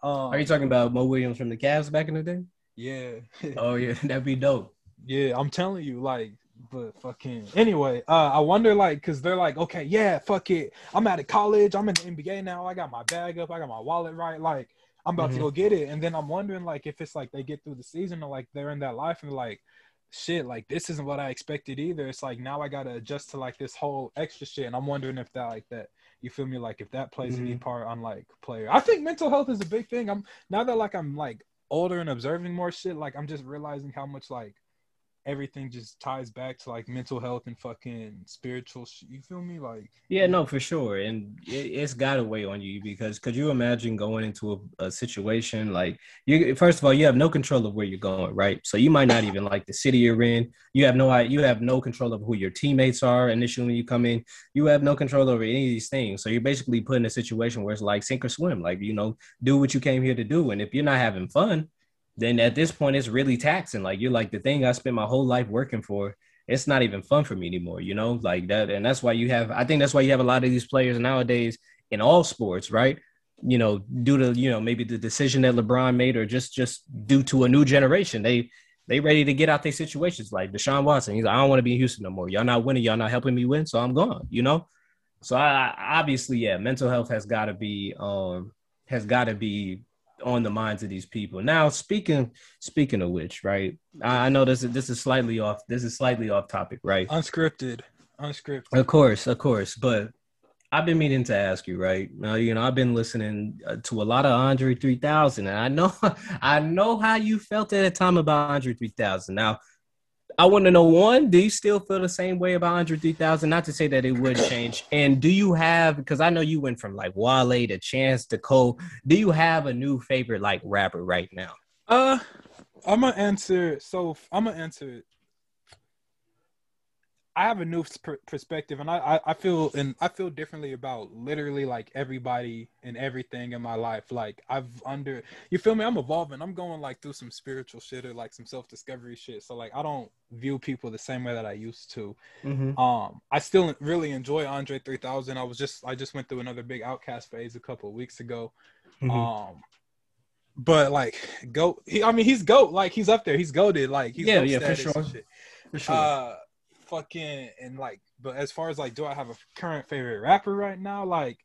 Um, Are you talking about Mo Williams from the Cavs back in the day? Yeah. [laughs] oh yeah, [laughs] that'd be dope. Yeah, I'm telling you, like but fucking anyway, uh, I wonder like because they're like, okay, yeah, fuck it. I'm out of college. I'm in the NBA now. I got my bag up. I got my wallet right. Like I'm about mm-hmm. to go get it. And then I'm wondering like if it's like they get through the season or like they're in that life and like, shit, like this isn't what I expected either. It's like now I gotta adjust to like this whole extra shit. And I'm wondering if that like that. You feel me? Like if that plays mm-hmm. any part on like player. I think mental health is a big thing. I'm now that like I'm like older and observing more shit. Like I'm just realizing how much like everything just ties back to like mental health and fucking spiritual sh- you feel me? Like yeah no for sure and it, has got to weigh on you because could you imagine going into a, a, situation like you first of all you have no control of where you're going right? So you might not even like the city you're in. You have no you have no control of who your teammates are initially when you come in. You have no control over any of these things. So you're basically put in a situation where it's like sink or swim like you know do what you came here to do and if you're not having fun then at this point it's really taxing. Like you're like the thing I spent my whole life working for. It's not even fun for me anymore, you know, like that. And that's why you have. I think that's why you have a lot of these players nowadays in all sports, right? You know, due to you know maybe the decision that LeBron made, or just just due to a new generation, they they ready to get out their situations. Like Deshaun Watson, he's like, I don't want to be in Houston no more. Y'all not winning. Y'all not helping me win, so I'm gone. You know. So I, I obviously, yeah, mental health has got to be um has got to be on the minds of these people. Now, speaking speaking of which, right? I, I know this is this is slightly off. This is slightly off topic, right? Unscripted, unscripted. Of course, of course. But I've been meaning to ask you, right? Now, you know, I've been listening uh, to a lot of Andre 3000, and I know, [laughs] I know how you felt at a time about Andre 3000. Now, I want to know one, do you still feel the same way about Andre 3000? Not to say that it would change. And do you have, because I know you went from like Wale to Chance to Cole, do you have a new favorite like rapper right now? Uh, I'm gonna answer. So I'm gonna answer it. I have a new pr- perspective, and I, I, I feel and I feel differently about literally like everybody and everything in my life. Like I've under you feel me? I'm evolving. I'm going like through some spiritual shit or like some self discovery shit. So like I don't view people the same way that I used to. Mm-hmm. Um, I still really enjoy Andre 3000. I was just I just went through another big OutKast phase a couple of weeks ago. Mhm. Um, but like goat, he, I mean he's goat. Like he's up there. He's goaded. Like he's Yeah, yeah, for sure. shit. For sure. Uh, fucking and like, but as far as like, do I have a current favorite rapper right now? Like,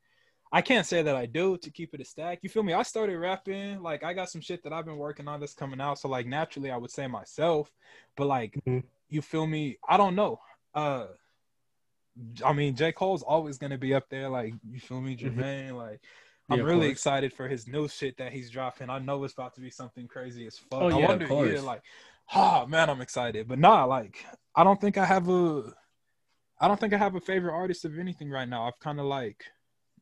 I can't say that I do to keep it a stack. You feel me? I started rapping. Like, I got some shit that I've been working on that's coming out. So like, naturally, I would say myself. But like, Mhm. you feel me? I don't know. Uh. I mean, J. Cole's always gonna be up there. Like, you feel me, Mhm. Jermaine? Like, I'm of really course. excited for his new shit that he's dropping. I know it's about to be something crazy as fuck. Oh, yeah, of wonder, yeah, like, oh man, I'm excited. But nah, like, I don't think I have a, I don't think I have a favorite artist of anything right now. I've kind of like,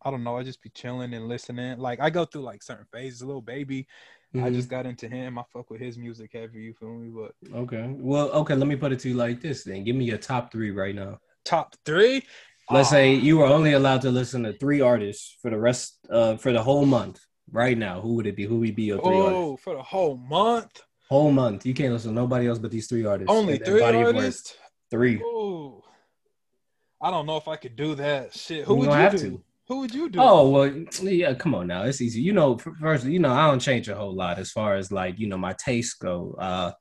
I don't know. I just be chilling and listening. Like, I go through like certain phases. A Lil Baby, I Mhm. just got into him. I fuck with his music heavy. You feel me? But Okay. Well, okay. Let me put it to you like this. Then give me your top three right now. top three. Let's Ah, say you were only allowed to listen to three artists for the rest, uh, for the whole month. Right now, who would it be? Who would be your three artists? oh, for the whole month, Whole month. You can't listen to nobody else but these three artists. only three body of work. artists. Three. Ooh. I don't know if I could do that. Shit. Who You would you have do? to. Who would you do? Oh well, yeah. Come on now, it's easy. You know, first, you know, I don't change a whole lot as far as like you know my tastes go. Uh,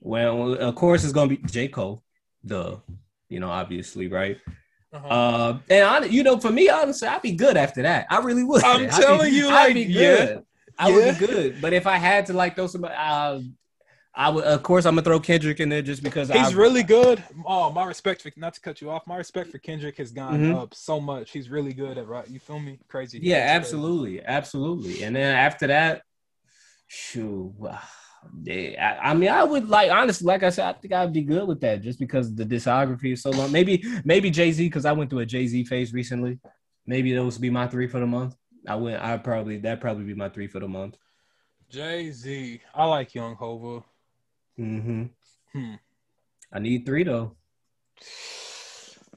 well, of course, it's gonna be J Cole, the, you know, obviously, right? Uh-huh. Uh, and I, you know, for me, honestly, I'd be good after that. I really would. I'm [laughs] I'd telling be- you, I'd like, be yeah. I would be good. But if I had to like throw some, uh, I would. Of course, I'm gonna throw Kendrick in there just because He's I, really good. Oh, my respect for not to cut you off. My respect for Kendrick has gone Mhm. up so much. He's really good at right. You feel me? Crazy. Yeah, crazy. absolutely, absolutely. And then after that, shoot, yeah, I, I mean, I would like honestly, like I said, I think I'd be good with that just because the discography is so long. Maybe, maybe Jay Z because I went through a Jay Z phase recently. Maybe those would be my three for the month. I went. I probably that probably be my three for the month. Jay Z. I like Young Hova. hmm Hmm. I need three though.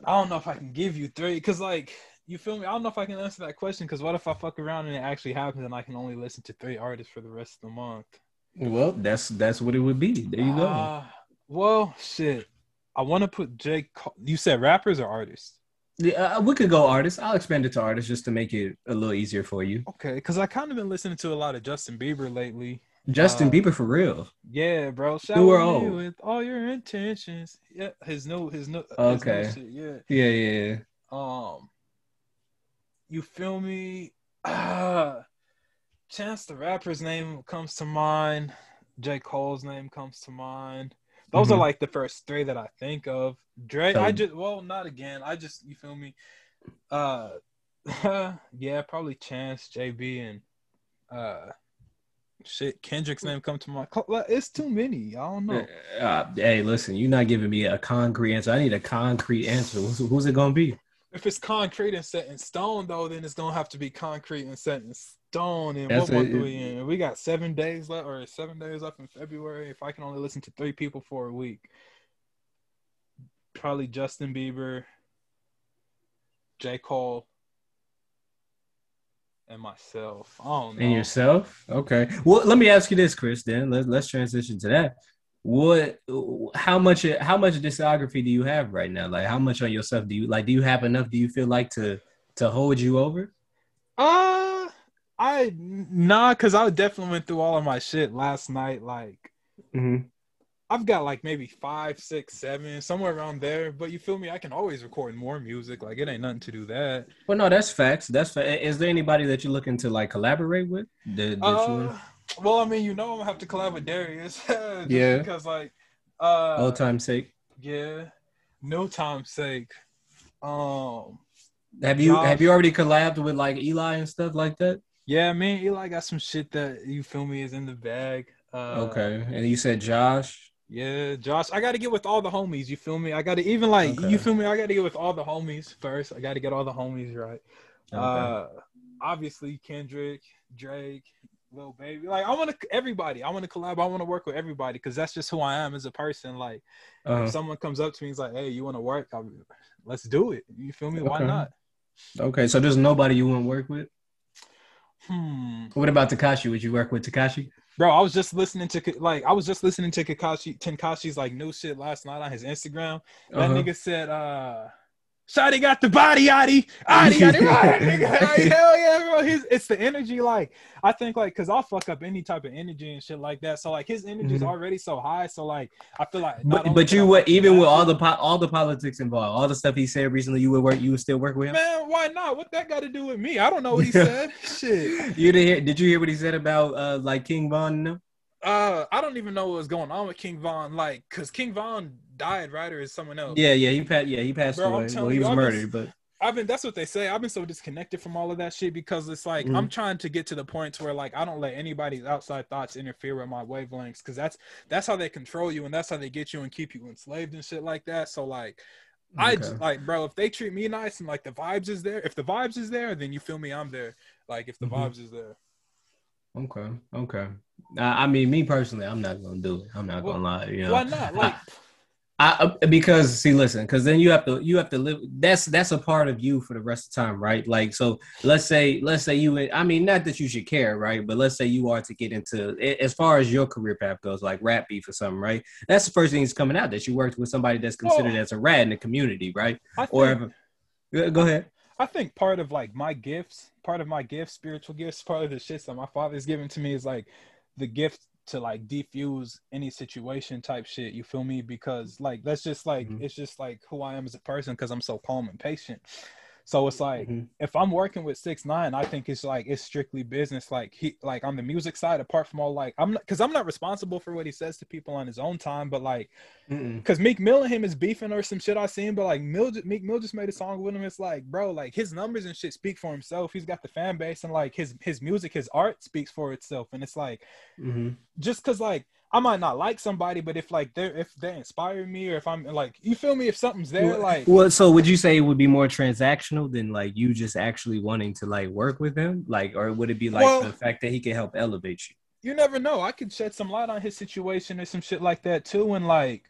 I don't know if I can give you three because, like, you feel me? I don't know if I can answer that question because what if I fuck around and it actually happens and I can only listen to three artists for the rest of the month? Well, that's that's what it would be. There you go. Uh, well, shit. I want to put J. Cole. You said rappers or artists? Yeah, uh, we could go artists. I'll expand it to artists just to make it a little easier for you. Okay, because I kind of been listening to a lot of Justin Bieber lately. Justin Uh, Bieber for real. Yeah, bro. Shower me with all your intentions. Yeah, his new, his new. his new Okay. shit, yeah. Yeah, yeah, yeah. Um, you feel me? Ah, [sighs] Chance the rapper's name comes to mind. J. Cole's name comes to mind. Those are Mhm. like the first three that I think of. Dre, So- I just well, not again. I just you feel me? Uh, [laughs] yeah, probably Chance, JB, and uh, shit. Kendrick's name come to mind. It's too many. I don't know. Uh, hey, listen, you're not giving me a concrete answer. I need a concrete answer. Who's, who's it gonna be? If it's concrete and set in stone, though, then it's gonna have to be concrete and set in stone. And That's what month are we in? We got seven days left, or seven days left in February. If I can only listen to three people for a week, probably Justin Bieber, J. Cole, and myself. I don't know. And yourself? Okay. Well, let me ask you this, Chris. Then let's let's transition to that. What? How much? How much discography do you have right now? Like, how much on yourself do you like? Do you have enough? Do you feel like to to hold you over? Uh, I nah, cause I definitely went through all of my shit last night. Like. Mm-hmm. I've got like maybe five, six, seven, somewhere around there. But you feel me? I can always record more music. Like it ain't nothing to do that. Well, no, that's facts. That's fa- is there anybody that you're looking to like collaborate with? That, that Uh, well, I mean, you know, I'm gonna have to collab with Darius. [laughs] Yeah. Because like, uh, old time sake. yeah, no time's sake. Um, Have you Josh. have you already collabed with like Eli and stuff like that? yeah, me and Eli got some shit that you feel me is in the bag. Uh, Okay, and you said Josh. Yeah, Josh, I got to get with all the homies. You feel me? I got to even like Okay. you feel me. I got to get with all the homies first. I got to get all the homies right. Okay. Uh, obviously Kendrick, Drake, Lil Baby. Like I want to everybody. I want to collab. I want to work with everybody because that's just who I am as a person. Like Uh-huh. if someone comes up to me, and is like, "Hey, you want to work? i let's do it." You feel me? Why not? Okay, so there's nobody you want to work with. Hmm. What about Tekashi? Would you work with Tekashi? Bro, I was just listening to like I was just listening to Kakashi Tenkashi's like new shit last night on his Instagram. That Uh-huh. nigga said, uh Shotty got the body yaddy, yaddy, yaddy, yaddy, nigga. Like, [laughs] hell yeah, bro. His, it's the energy, like I think, like, cause I'll fuck up any type of energy and shit like that. So like his energy is Mhm. already so high. So like I feel like, But, but you I would even with all the po- all the politics involved, all the stuff he said recently, you would work. You would still work with him. man, why not? What that got to do with me? I don't know what he said. [laughs] shit. You did hear? Did you hear what he said about uh like King Von? and? Uh, I don't even know what was going on with King Von, like, cause King Von died, right, or is someone else? Yeah, yeah, he passed. Yeah, he passed Bro, away. Well, he was been- murdered, but I've been that's what they say. I've been so disconnected from all of that shit because it's like Mhm. I'm trying to get to the point to where like I don't let anybody's outside thoughts interfere with my wavelengths because that's that's how they control you and that's how they get you and keep you enslaved and shit like that. So like I just like bro, if they treat me nice and like the vibes is there, if the vibes is there, then you feel me, I'm there. Like if the Mhm. vibes is there. okay, okay. I mean, me personally, I'm not gonna do it. I'm not Well, gonna lie. You know, Why not? Like [laughs] I, I because see, listen, because then you have to you have to live. That's that's a part of you for the rest of the time, right? Like, so let's say let's say you. I mean, not that you should care, right? But let's say you are to get into as far as your career path goes, like rap beef or something, right? That's the first thing that's coming out that you worked with somebody that's considered Well- as a rat in the community, right? I think, Or if, go ahead. I think part of like my gifts, part of my gifts, spiritual gifts, part of the shit that my father's given to me is like the gift to like defuse any situation type shit. You feel me? Because like that's just like Mhm. it's just like who I am as a person because I'm so calm and patient. So it's like Mhm. if I'm working with six nine, I think it's like it's strictly business. Like he like on the music side, apart from all like I'm not because I'm not responsible for what he says to people on his own time, but like Cause Meek Mill and him is beefing or some shit I seen, but like Mill, Meek Mill just made a song with him. It's like, bro, like his numbers and shit speak for himself. He's got the fan base and like his his music, his art speaks for itself. And it's like, Mhm. just cause like I might not like somebody, but if like they're if they inspire me or if I'm like, you feel me? If something's there, like Well, so would you say it would be more transactional than like you just actually wanting to like work with him, like, or would it be like Well- the fact that he can help elevate you? you never know. I could shed some light on his situation or some shit like that too. And like,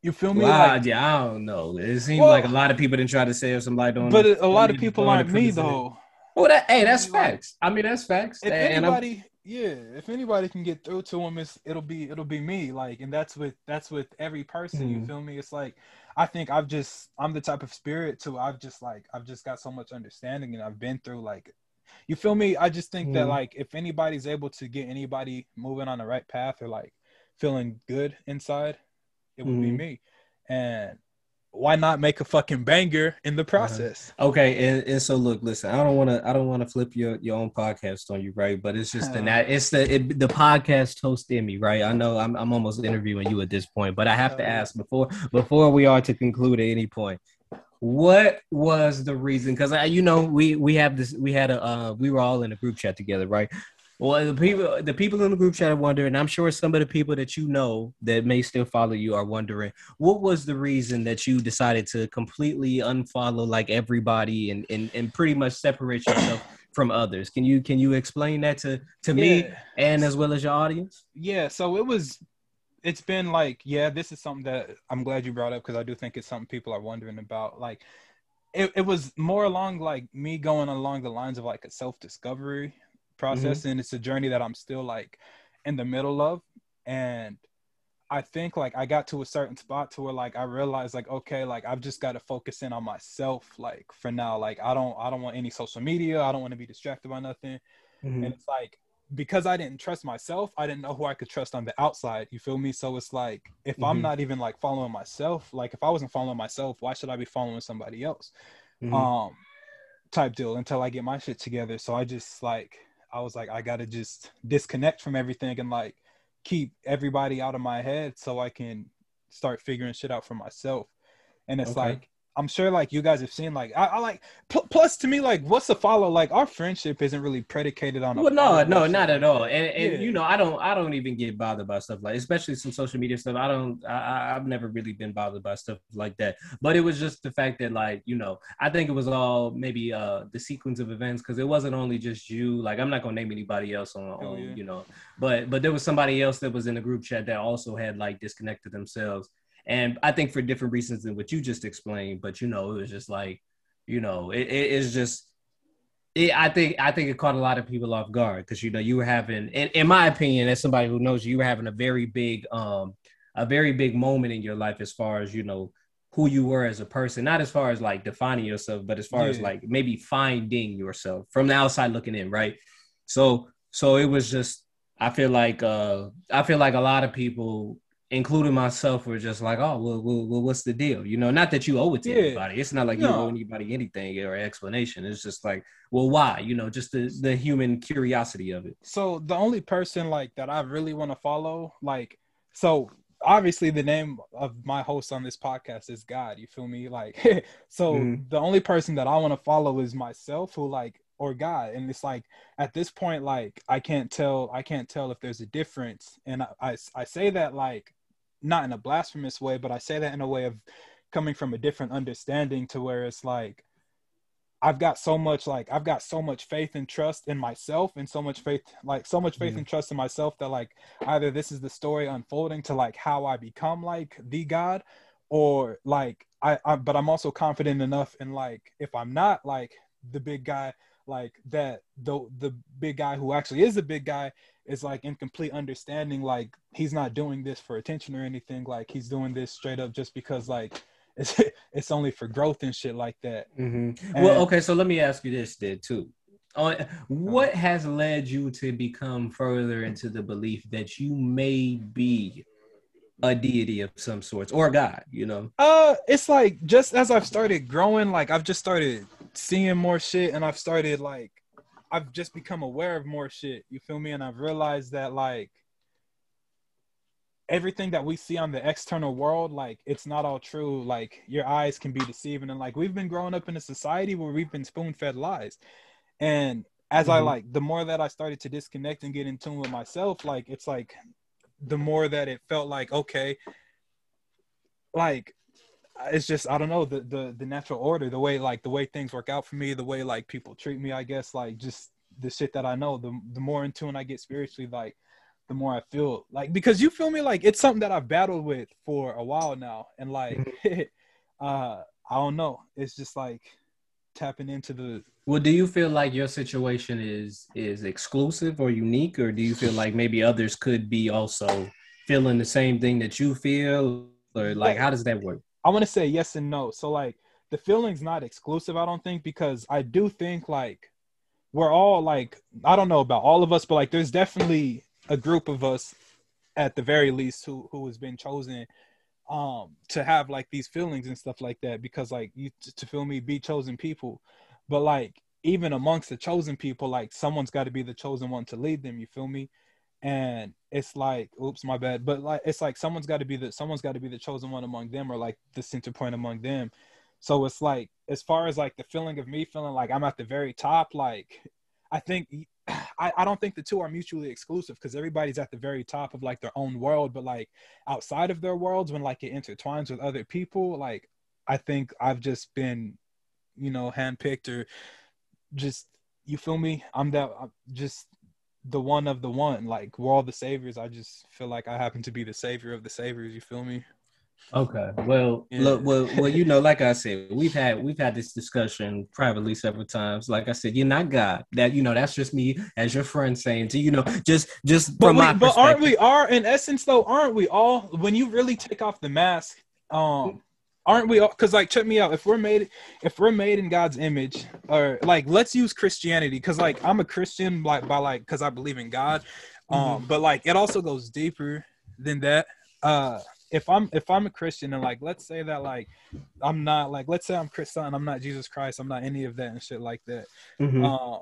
you feel me? Wow, Like, yeah, I don't know. It seems Well- like a lot of people didn't try to save some light on. but a lot of people aren't me though. Well, that hey, that's facts. I mean, that's facts. if And anybody yeah if anybody can get through to him it's it'll be it'll be me like and that's with that's with every person you Mhm. feel me it's like i think i've just i'm the type of spirit to i've just like i've just got so much understanding and i've been through like you feel me i just think that Mhm. like if anybody's able to get anybody moving on the right path or like feeling good inside it would be Mhm. me and why not make a fucking banger in the uh-huh. process Okay, and, and so look, listen, I don't want to, I don't want to flip your your own podcast on you, right? But it's just the uh-huh. nat, it's the it, the podcast host in me, right? I know I'm I'm almost interviewing you at this point, but I have to Oh, ask before before we are to conclude at any point. What was the reason? Because I, you know, we we have this, we had a, uh, we were all in a group chat together, right? Well, the people, the people in the group chat are wondering. I'm sure some of the people that you know that may still follow you are wondering what was the reason that you decided to completely unfollow like everybody and and, and pretty much separate yourself from others can you can you explain that to to me and as well as your audience Yeah, so it was it's been like, yeah, this is something that I'm glad you brought up because I do think it's something people are wondering about. Like it, it was more along like me going along the lines of like a self-discovery process and it's a journey that I'm still like in the middle of. And I think like I got to a certain spot to where like I realized like okay like I've just got to focus in on myself like for now like I don't I don't want any social media I don't want to be distracted by nothing Mm-hmm. and it's like because I didn't trust myself, I didn't know who I could trust on the outside. You feel me? So it's like if I'm Mhm. not even like following myself, like if I wasn't following myself, why should I be following somebody else? Mhm. Um, type deal until I get my shit together. So I just like I was like I gotta just disconnect from everything and like keep everybody out of my head so I can start figuring shit out for myself. And it's Okay. like I'm sure like you guys have seen like I, I like pl- plus to me like what's the follow like our friendship isn't really predicated on. Well, no, no, not at all. And and yeah. you know I don't I don't even get bothered by stuff like especially some social media stuff. I don't I I've never really been bothered by stuff like that. But it was just the fact that like you know I think it was all maybe uh the sequence of events because it wasn't only just you. Like I'm not gonna name anybody else on, oh, on yeah. you know, but but there was somebody else that was in the group chat that also had like disconnected themselves and I think for different reasons than what you just explained. But you know, it was just like, you know, it, it it's just. It, I think I think it caught a lot of people off guard because you know you were having, in, in my opinion, as somebody who knows you, you were having a very big, um, a very big moment in your life as far as you know who you were as a person, not as far as like defining yourself, but as far yeah. as like maybe finding yourself from the outside looking in, right? So so it was just I feel like uh I feel like a lot of people including myself, were just like, oh, well, well, well, what's the deal? You know, not that you owe it to yeah. anybody. It's not like no. you owe anybody anything or explanation. It's just like, well, why? You know, just the the human curiosity of it. So the only person like that I really want to follow, like, so obviously the name of my host on this podcast is God. You feel me? Like, [laughs] so mm-hmm. the only person that I want to follow is myself, who like or God. And it's like at this point, like I can't tell, I can't tell if there's a difference. And I, I, I say that like not in a blasphemous way, but I say that in a way of coming from a different understanding to where it's like I've got so much like I've got so much faith and trust in myself and so much faith like so much faith mm-hmm. and trust in myself that like either this is the story unfolding to like how I become like the God or like I, I but I'm also confident enough in like if I'm not like the big guy like that the the big guy who actually is the big guy is like in complete understanding like he's not doing this for attention or anything like he's doing this straight up just because like [laughs] it's it's only for growth and shit like that mm-hmm. well okay so let me ask you this then too uh, what has led you to become further into the belief that you may be a deity of some sorts or God, you know? Uh, it's like just as I've started growing, like I've just started seeing more shit and I've started like I've just become aware of more shit. You feel me? And I've realized that like everything that we see on the external world, like it's not all true. Like your eyes can be deceiving, and like we've been growing up in a society where we've been spoon fed lies. And as mm-hmm. I like, the more that I started to disconnect and get in tune with myself, like it's like the more that it felt like okay, like it's just I don't know the the the natural order, the way like the way things work out for me, the way like people treat me. I guess like just the shit that I know. The the more in tune I get spiritually, like the more I feel like because you feel me like it's something that I've battled with for a while now, and like mm-hmm. [laughs] uh I don't know, it's just like tapping into the. Well, do you feel like your situation is is exclusive or unique, or do you feel like maybe others could be also feeling the same thing that you feel, or like how does that work? I want to say yes and no. So like the feeling's not exclusive, I don't think, because I do think like we're all like I don't know about all of us, but like there's definitely a group of us at the very least who who has been chosen um to have like these feelings and stuff like that because like you to feel me be chosen people but like even amongst the chosen people like someone's got to be the chosen one to lead them you feel me and it's like oops my bad. But like it's like someone's got to be the someone's got to be the chosen one among them or like the center point among them. So it's like as far as like the feeling of me feeling like i'm at the very top like i think [clears throat] i, I don't think the two are mutually exclusive because everybody's at the very top of like their own world. But like outside of their worlds when like it intertwines with other people like i think i've just been you know handpicked or just you feel me? I'm that I'm just the one of the one. Like we're all the saviors. I just feel like I happen to be the savior of the saviors. You feel me? Okay. Well, yeah. look, well, well, you know, like I said, [laughs] we've had we've had this discussion privately several times. Like I said, you're not God. That you know, that's just me as your friend saying to you know, just just but, we, but aren't we are in essence though? Aren't we all? When you really take off the mask, um, aren't we all because like check me out. If we're made if we're made in god's image or like let's use christianity because like i'm a christian like by like because i believe in god. Um mm-hmm. but like it also goes deeper than that. Uh if i'm if i'm a christian and like let's say that like i'm not like let's say i'm christian i'm not jesus christ i'm not any of that and shit like that. Mm-hmm. uh,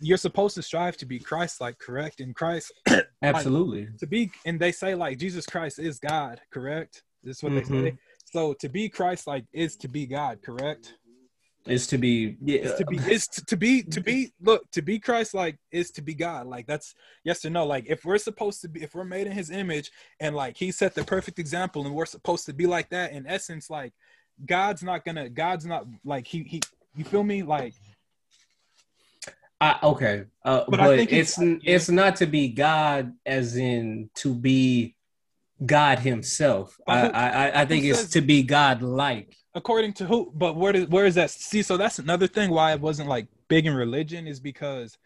you're supposed to strive to be christ like correct? And christ [coughs] absolutely. like, to be and they say like jesus christ is god correct? This is what mm-hmm. they say So to be Christ like is to be God, correct? Is to be yeah. Is to be is to, to be to be look to be Christ like is to be God. Like that's yes or no. Like if we're supposed to be if we're made in his image and like he set the perfect example and we're supposed to be like that in essence, like God's not gonna God's not like he he you feel me? Like I, okay, uh, but, but it's it's, it's not to be God as in to be God Himself. I, I I think it's to be God like. According to who? But where does where is that? See, so that's another thing why it wasn't like big in religion is because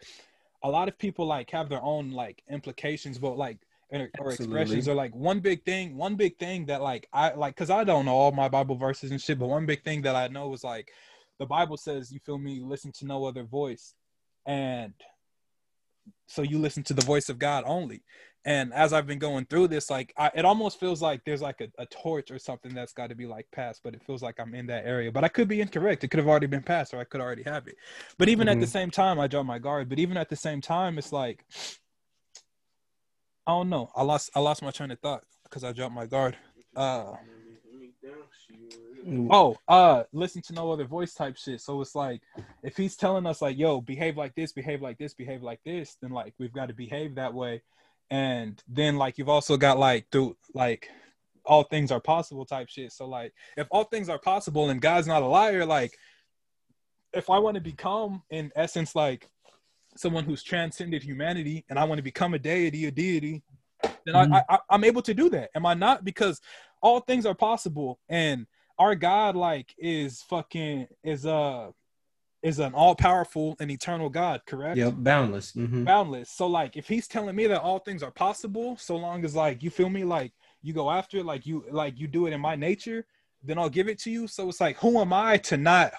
a lot of people like have their own like implications, but like or, or expressions or like one big thing. One big thing that like I like because I don't know all my Bible verses and shit, but one big thing that I know is like the Bible says, you feel me, listen to no other voice, and so you listen to the voice of God only. And as i've been going through this like I, it almost feels like there's like a, a torch or something that's got to be like passed but it feels like i'm in that area. But i could be incorrect. It could have already been passed or i could already have it. But even mm-hmm. at the mm-hmm. same time i drop my guard. But even at the same time it's like i don't know. I lost i lost my train of thought because i dropped my guard. Uh Oh, uh, listen to no other voice type shit. So it's like, if he's telling us like, yo, behave like this, behave like this, behave like this, then like we've got to behave that way and then like you've also got like through like all things are possible type shit so like if all things are possible and god's not a liar like if i want to become in essence like someone who's transcended humanity and i want to become a deity a deity then mm-hmm. I, I i'm able to do that am i not because all things are possible and our god like is fucking is uh is an all powerful and eternal God, correct? Yep, boundless. Mm-hmm. Boundless. So like if he's telling me that all things are possible, so long as like you feel me, like you go after it, like you like you do it in my nature, then I'll give it to you. So it's like, who am I to not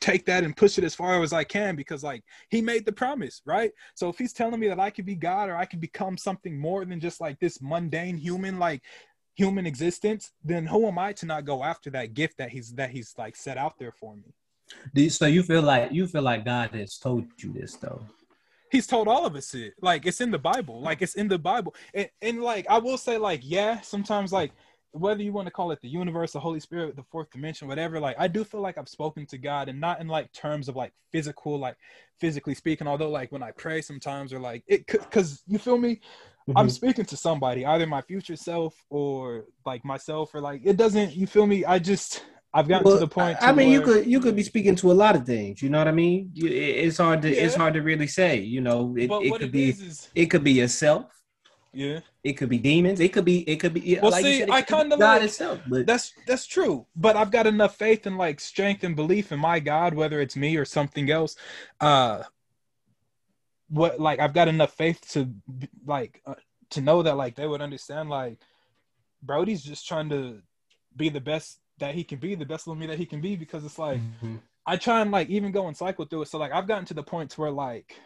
take that and push it as far as I can because like he made the promise, right? So if he's telling me that I could be God or I could become something more than just like this mundane human, like human existence, then who am I to not go after that gift that he's that he's like set out there for me? so you feel like you feel like God has told you this though. He's told all of us it. Like it's in the Bible. Like it's in the Bible. And, and like I will say, like, yeah, sometimes like whether you want to call it the universe, the Holy Spirit, the fourth dimension, whatever, like I do feel like I've spoken to God and not in like terms of like physical, like physically speaking, although like when I pray sometimes or like it cause you feel me? Mm-hmm. I'm speaking to somebody, either my future self or like myself or like it doesn't you feel me? I just I've gotten well, to the point. To I mean, where... you could you could be speaking to a lot of things. You know what I mean? It's hard to yeah. it's hard to really say. You know, it, it could it be is... it could be yourself. Yeah. It could be demons. It could be. It could be. Well, like see, said, I kind of God like, itself. But that's that's true. But I've got enough faith and like strength and belief in my God, whether it's me or something else. Uh, what like I've got enough faith to like uh, to know that like they would understand like Brody's just trying to be the best that he can be, the best of me that he can be, because it's like mm-hmm. I try and like even go and cycle through it. So like I've gotten to the point where like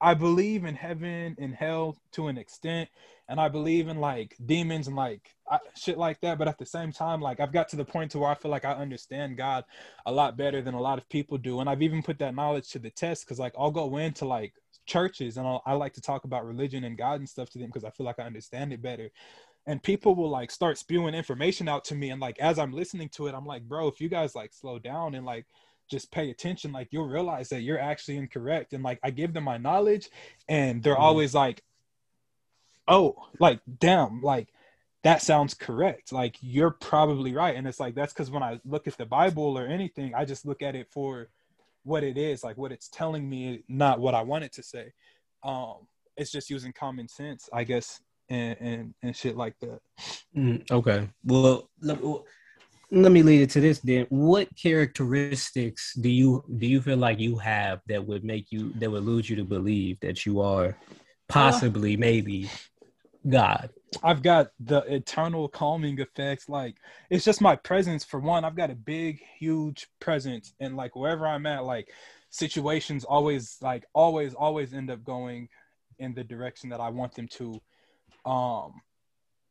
I believe in heaven and hell to an extent, and I believe in like demons and like I, shit like that. But at the same time, like I've got to the point to where I feel like I understand God a lot better than a lot of people do, and I've even put that knowledge to the test because like I'll go into like churches and I'll, I like to talk about religion and God and stuff to them because I feel like I understand it better. And people will like start spewing information out to me and like as i'm listening to it i'm like bro if you guys like slow down and like just pay attention like you'll realize that you're actually incorrect. And like i give them my knowledge and they're mm-hmm. always like oh like damn like that sounds correct. Like you're probably right. And it's like that's because when i look at the bible or anything i just look at it for what it is like what it's telling me not what i want it to say um it's just using common sense i guess and and, and shit like that. Mm, okay. Well, let, let me lead it to this then. What characteristics do you do you feel like you have that would make you that would lead you to believe that you are possibly uh, maybe God? I've got the eternal calming effects. Like it's just my presence for one. I've got a big, huge presence, and like wherever I'm at, like situations always, like always, always end up going in the direction that I want them to um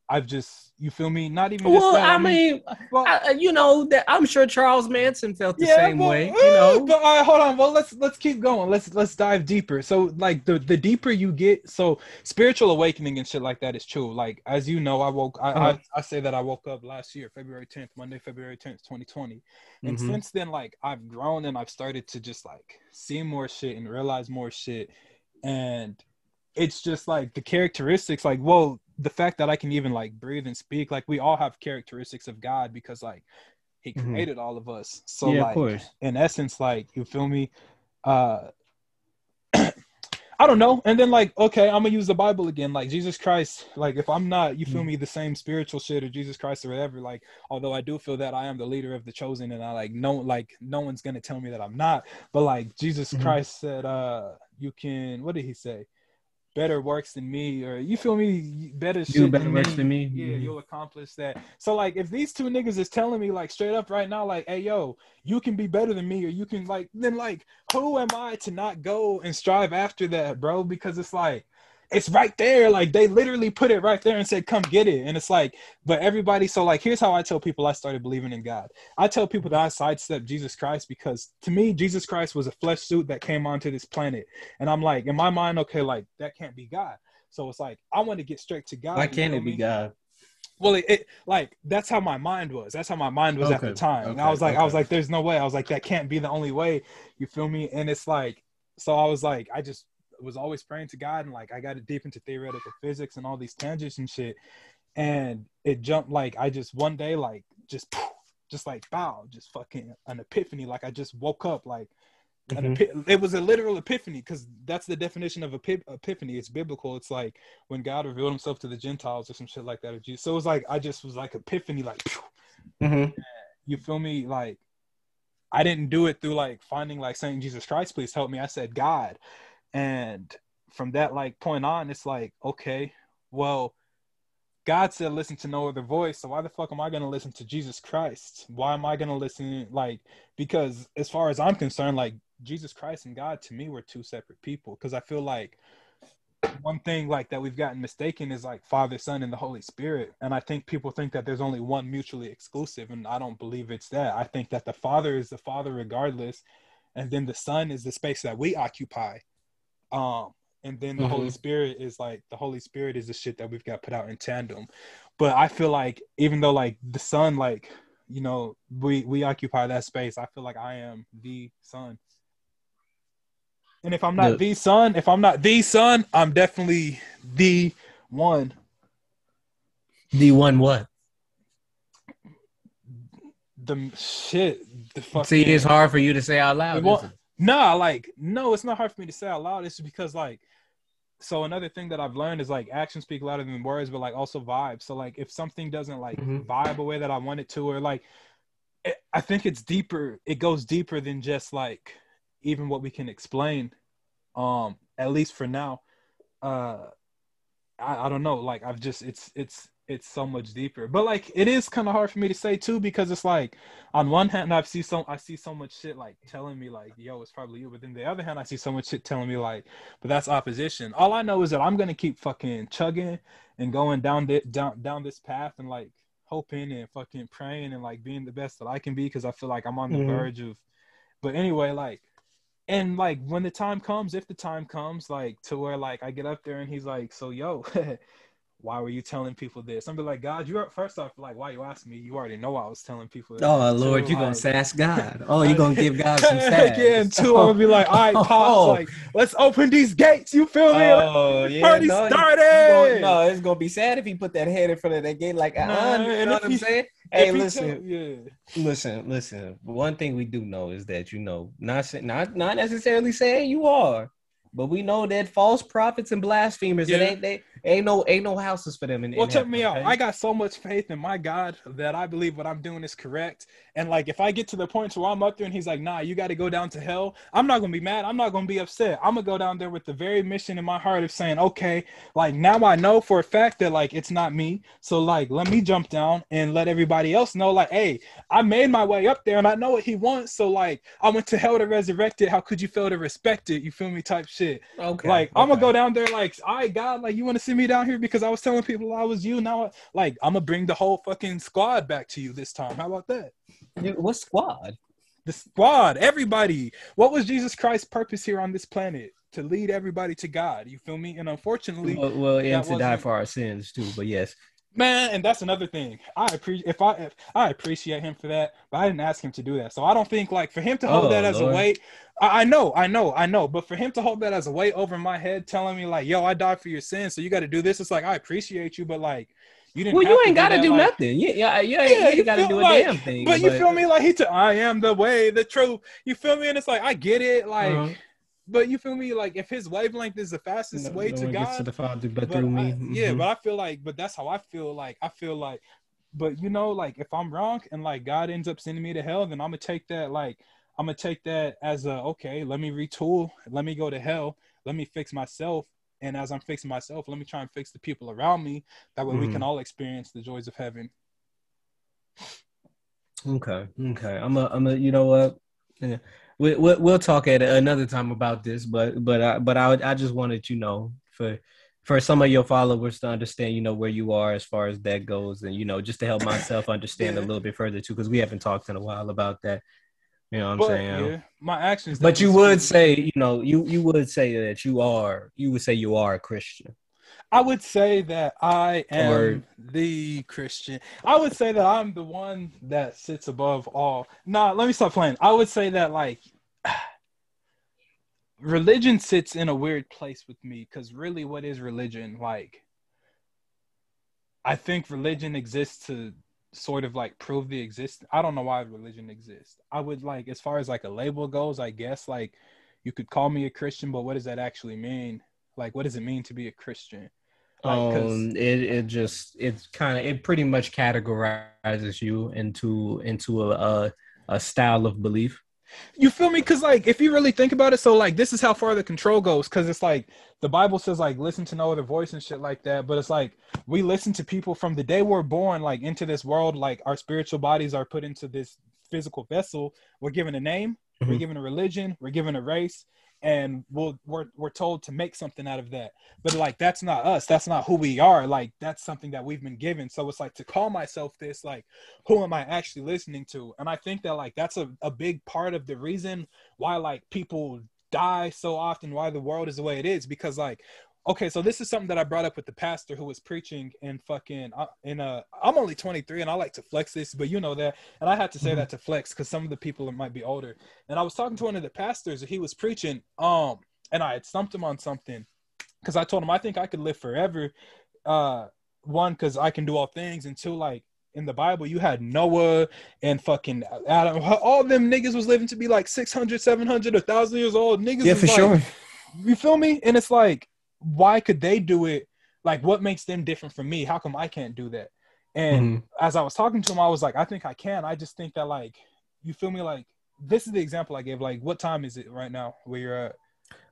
I've just you feel me? Not even. Well, just that, I mean, well, I, you know that I'm sure Charles Manson felt the yeah, same but, way. You uh, know, But all right, hold on. Well, let's let's keep going. Let's let's dive deeper. So like the the deeper you get, so spiritual awakening and shit like that is true. Like as you know, I woke. I Uh-huh. I, I say that I woke up last year, February 10th, Monday, February 10th, 2020. And Mhm. since then, like I've grown and I've started to just like see more shit and realize more shit. And it's just like the characteristics, like, well, the fact that I can even like breathe and speak, like we all have characteristics of God because like he Mhm. created all of us. So yeah, like in essence, like you feel me? Uh [clears throat] I don't know. And then like, okay, I'm gonna use the Bible again. Like Jesus Christ, like if I'm not, you feel Mm. me, the same spiritual shit or Jesus Christ or whatever, like although I do feel that I am the leader of the chosen and I like no like no one's gonna tell me that I'm not. But like Jesus Mhm. Christ said, uh, you can what did he say? Better works than me, or you feel me, better Do better than works me. than me. Yeah, Mhm. you'll accomplish that. So like if these two niggas is telling me like straight up right now, like, hey yo, you can be better than me, or you can like then like who am I to not go and strive after that, bro? Because it's like it's right there. Like they literally put it right there and said, come get it. And it's like, but everybody, so like here's how I tell people I started believing in God. I tell people that I sidestep Jesus Christ because to me, Jesus Christ was a flesh suit that came onto this planet. And I'm like, in my mind, okay, like that can't be God. So it's like I want to get straight to God. Why can't it be? God? Well, it, it like that's how my mind was. That's how my mind was at the Okay, time. And I was like, I was like, there's no way. I was like, that can't be the only way. You feel me? And it's like, so I was like, I just was always praying to God, and like I got it deep into theoretical physics and all these tangents and shit. And it jumped like I just one day like just just like bow, just fucking an epiphany. Like I just woke up like an Mhm. epi- it was a literal epiphany because that's the definition of epi- epiphany. It's biblical. It's like when God revealed himself to the Gentiles or some shit like that. Or Jesus. So it was like I just was like epiphany, like Mhm. you feel me? Like I didn't do it through like finding like saying Jesus Christ, please help me. I said God, and from that like point on, it's like okay, well. God said, listen to no other voice. So why the fuck am I to listen to Jesus Christ? Why am I to listen? Like, because as far as I'm concerned, like Jesus Christ and God to me were two separate people. Because I feel like one thing like that we've gotten mistaken is like Father, Son, and the Holy Spirit. And I think people think that there's only one mutually exclusive, and I don't believe it's that. I think that the Father is the Father regardless, and then the Son is the space that we occupy. Um, and then the Holy Mhm. Spirit is like the Holy Spirit is the shit that we've got put out in tandem. But I feel like even though like the Son, like you know, we we occupy that space. I feel like I am the Son. And if I'm not The- the son, if I'm not the son, I'm definitely the one. The one what? The shit. The fucking. See, it's hard for you to say out loud. Well, isn't it? Nah, like no, it's not hard for me to say out loud. It's because like, so another thing that I've learned is like actions speak louder than words, but like also vibes. So like if something doesn't like Mhm. vibe a way that I want it to, or like, it, I think it's deeper. It goes deeper than just like even what we can explain. Um, at least for now. Uh, I, I don't know. Like I've just it's it's it's so much deeper. But like it is kind of hard for me to say too because it's like on one hand I see so I see so much shit like telling me like yo it's probably you, but then the other hand I see so much shit telling me like but that's opposition. All I know is that I'm gonna keep fucking chugging and going down the, down down this path and like hoping and fucking praying and like being the best that I can be because I feel like I'm on the Mhm. verge of. But anyway, like and like when the time comes, if the time comes, like to where like I get up there and he's like, so yo, [laughs] why were you telling people this? I'm be like, God, you are first off, like, why you asking me? You already know I was telling people. Oh Lord, you're gonna like- sass God? Oh, you're gonna give God some sass? [laughs] yeah, and two, I'm gonna be like, [laughs] all right, pops, Oh. like, let's open these gates. You feel me? Oh yeah, Party no, started! gonna- no, it's gonna be sad if he put that head in front of that gate. Like, uh, Nah, you know what I'm he- saying? Hey, listen, yeah. listen, listen. One thing we do know is that you know, not not not necessarily saying you are, but we know that false prophets and blasphemers, it Yeah. ain't they ain't no ain't no houses for them in. Well, in check heaven, me out. okay? I got so much faith in my God that I believe what I'm doing is correct. And like, if I get to the point where I'm up there and he's like, "Nah, you got to go down to hell," I'm not gonna be mad. I'm not gonna be upset. I'm gonna go down there with the very mission in my heart of saying, "Okay, like now I know for a fact that like it's not me. So like, let me jump down and let everybody else know, like, hey, I made my way up there and I know what he wants. So like, I went to hell to resurrect it. How could you fail to respect it? You feel me? Type shit. okay, Like I'm gonna go down there like, all right, God, like you want to see me down here because I was telling people I was you. Now, like, I'm gonna bring the whole fucking squad back to you this time. How about that? What squad? The squad, everybody. What was Jesus Christ's purpose here on this planet? To lead everybody to God. You feel me? And unfortunately, Well, well and to die for our sins too. But yes, Man, and that's another thing. I appreciate if I if I appreciate him for that, but I didn't ask him to do that. So I don't think like for him to hold Oh, that as Lord. a weight. I, I know, I know, I know, but for him to hold that as a weight over my head, telling me like, "Yo, I died for your sins, so you got to do this." It's like I appreciate you, but like you didn't. well, you ain't got to do like- nothing. Yeah, yeah, yeah. Yeah, you you ain't got to do a like- damn thing. But you feel me? Like he took, I am the way, the truth. You feel me? And it's like I get it, like, Uh-huh. But you feel me? Like if his wavelength is the fastest No- way no to God, to the Father but, but through me. I- yeah, but I feel like, but that's how I feel. Like I feel like, but you know, like if I'm wrong and like God ends up sending me to hell, then I'm gonna take that. Like I'm gonna take that as a okay. Let me retool. Let me go to hell. Let me fix myself. And as I'm fixing myself, let me try and fix the people around me. That way we Mhm. can all experience the joys of heaven. Okay, okay. I'm a, I'm a. You know what? Yeah. We, we, we'll talk at another time about this, but but I, but I I just wanted you know for for some of your followers to understand you know where you are as far as that goes, and you know just to help myself [coughs] understand a little bit further too, because we haven't talked in a while about that. You know what I'm but saying? yeah, my actions. But you would say, you know, you you would say that you are, you would say you are a Christian. I would say that I am Or- the Christian. I would say that I'm the one that sits above all. Nah, let me stop playing. I would say that like [sighs] religion sits in a weird place with me because really, what is religion? Like, I think religion exists to sort of like prove the exist. I don't know why religion exists. I would like, as far as like a label goes, I guess like you could call me a Christian, but what does that actually mean? Like, what does it mean to be a Christian? Like, Um, it it just it's kind of it pretty much categorizes you into into a, a a style of belief. You feel me? Because like, if you really think about it, so like, this is how far the control goes. Because it's like the Bible says, like, listen to no other voice and shit like that. But it's like we listen to people from the day we're born, like into this world. Like our spiritual bodies are put into this physical vessel. We're given a name. We're Mhm. given a religion. We're given a race. And we'll, we're we're told to make something out of that, but like that's not us. That's not who we are. Like that's something that we've been given. So it's like to call myself this. Like who am I actually listening to? And I think that like that's a, a big part of the reason why like people die so often, why the world is the way it is. Because like, okay, so this is something that I brought up with the pastor who was preaching in fucking uh, in a. I'm only 23 and I like to flex this, but you know that, and I had to say Mhm. that to flex because some of the people might be older. And I was talking to one of the pastors, and he was preaching, um, and I had stumped him on something because I told him I think I could live forever. Uh, one because I can do all things, and two like in the Bible, you had Noah and fucking Adam. All them niggas was living to be like 600, 700, 1,000 years old. Niggas Yeah, for like, sure. You feel me? And it's like, why could they do it? Like, what makes them different from me? How come I can't do that? And Mhm. as I was talking to him, I was like, I think I can. I just think that, like, you feel me? Like, this is the example I gave. Like, what time is it right now where you're at?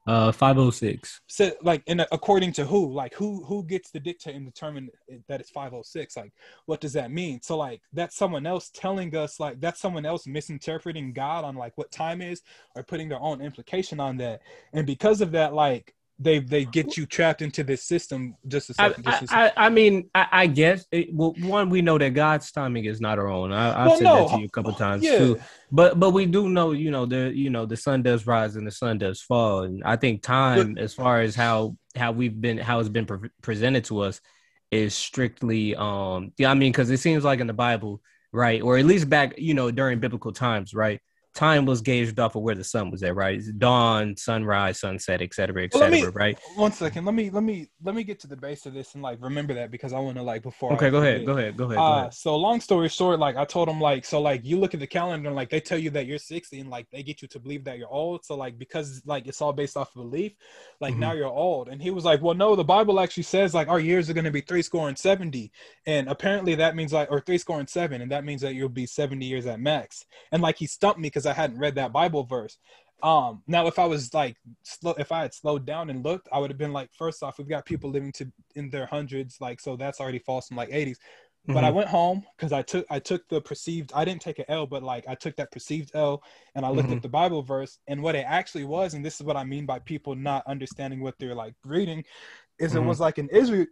Uh, five oh six. so like in a, according to who like who who gets to dictate and determine that it's 506 like what does that mean so like that's someone else telling us like that's someone else misinterpreting god on like what time is or putting their own implication on that and because of that like they they get you trapped into this system just a I, second just a I, I, I mean, I, I guess. It, well, one, we know that God's timing is not our own. I, I've Well, said no. that to you a couple times yeah too. But but we do know, you know, the you know the sun does rise and the sun does fall, and I think time, as far as how how we've been how it's been pre- presented to us, is strictly um. Yeah, I mean, because it seems like in the Bible, right, or at least back, you know, during biblical times, right. Time was gauged off of where the sun was at, right? Dawn, sunrise, sunset, et cetera, et Well, right? one second let me let me let me get to the base of this and like remember that because i want to like before I Okay, go ahead, go ahead, go ahead, go Uh, ahead. so long story short, like I told him, like so, like you look at the calendar and like they tell you that you're 60, and like they get you to believe that you're old. So like because like it's all based off of belief, like now you're old. And he was like, well, no, the Bible actually says like our years are gonna be three score and 70, and apparently that means like or three score and seven, and that means that you'll be 70 years at max. And like he stumped me because I hadn't read that Bible verse. Um, now if I was like slow, if I had slowed down and looked, I would have been like, first off, we've got people living to in their hundreds, like so that's already false in like 80s but I Mhm. went home because I took I took the perceived I didn't take an L but like I took that perceived L and I looked Mhm. at the Bible verse and what it actually was and this is what I mean by people not understanding what they're like reading is Mhm. it was like an Israel,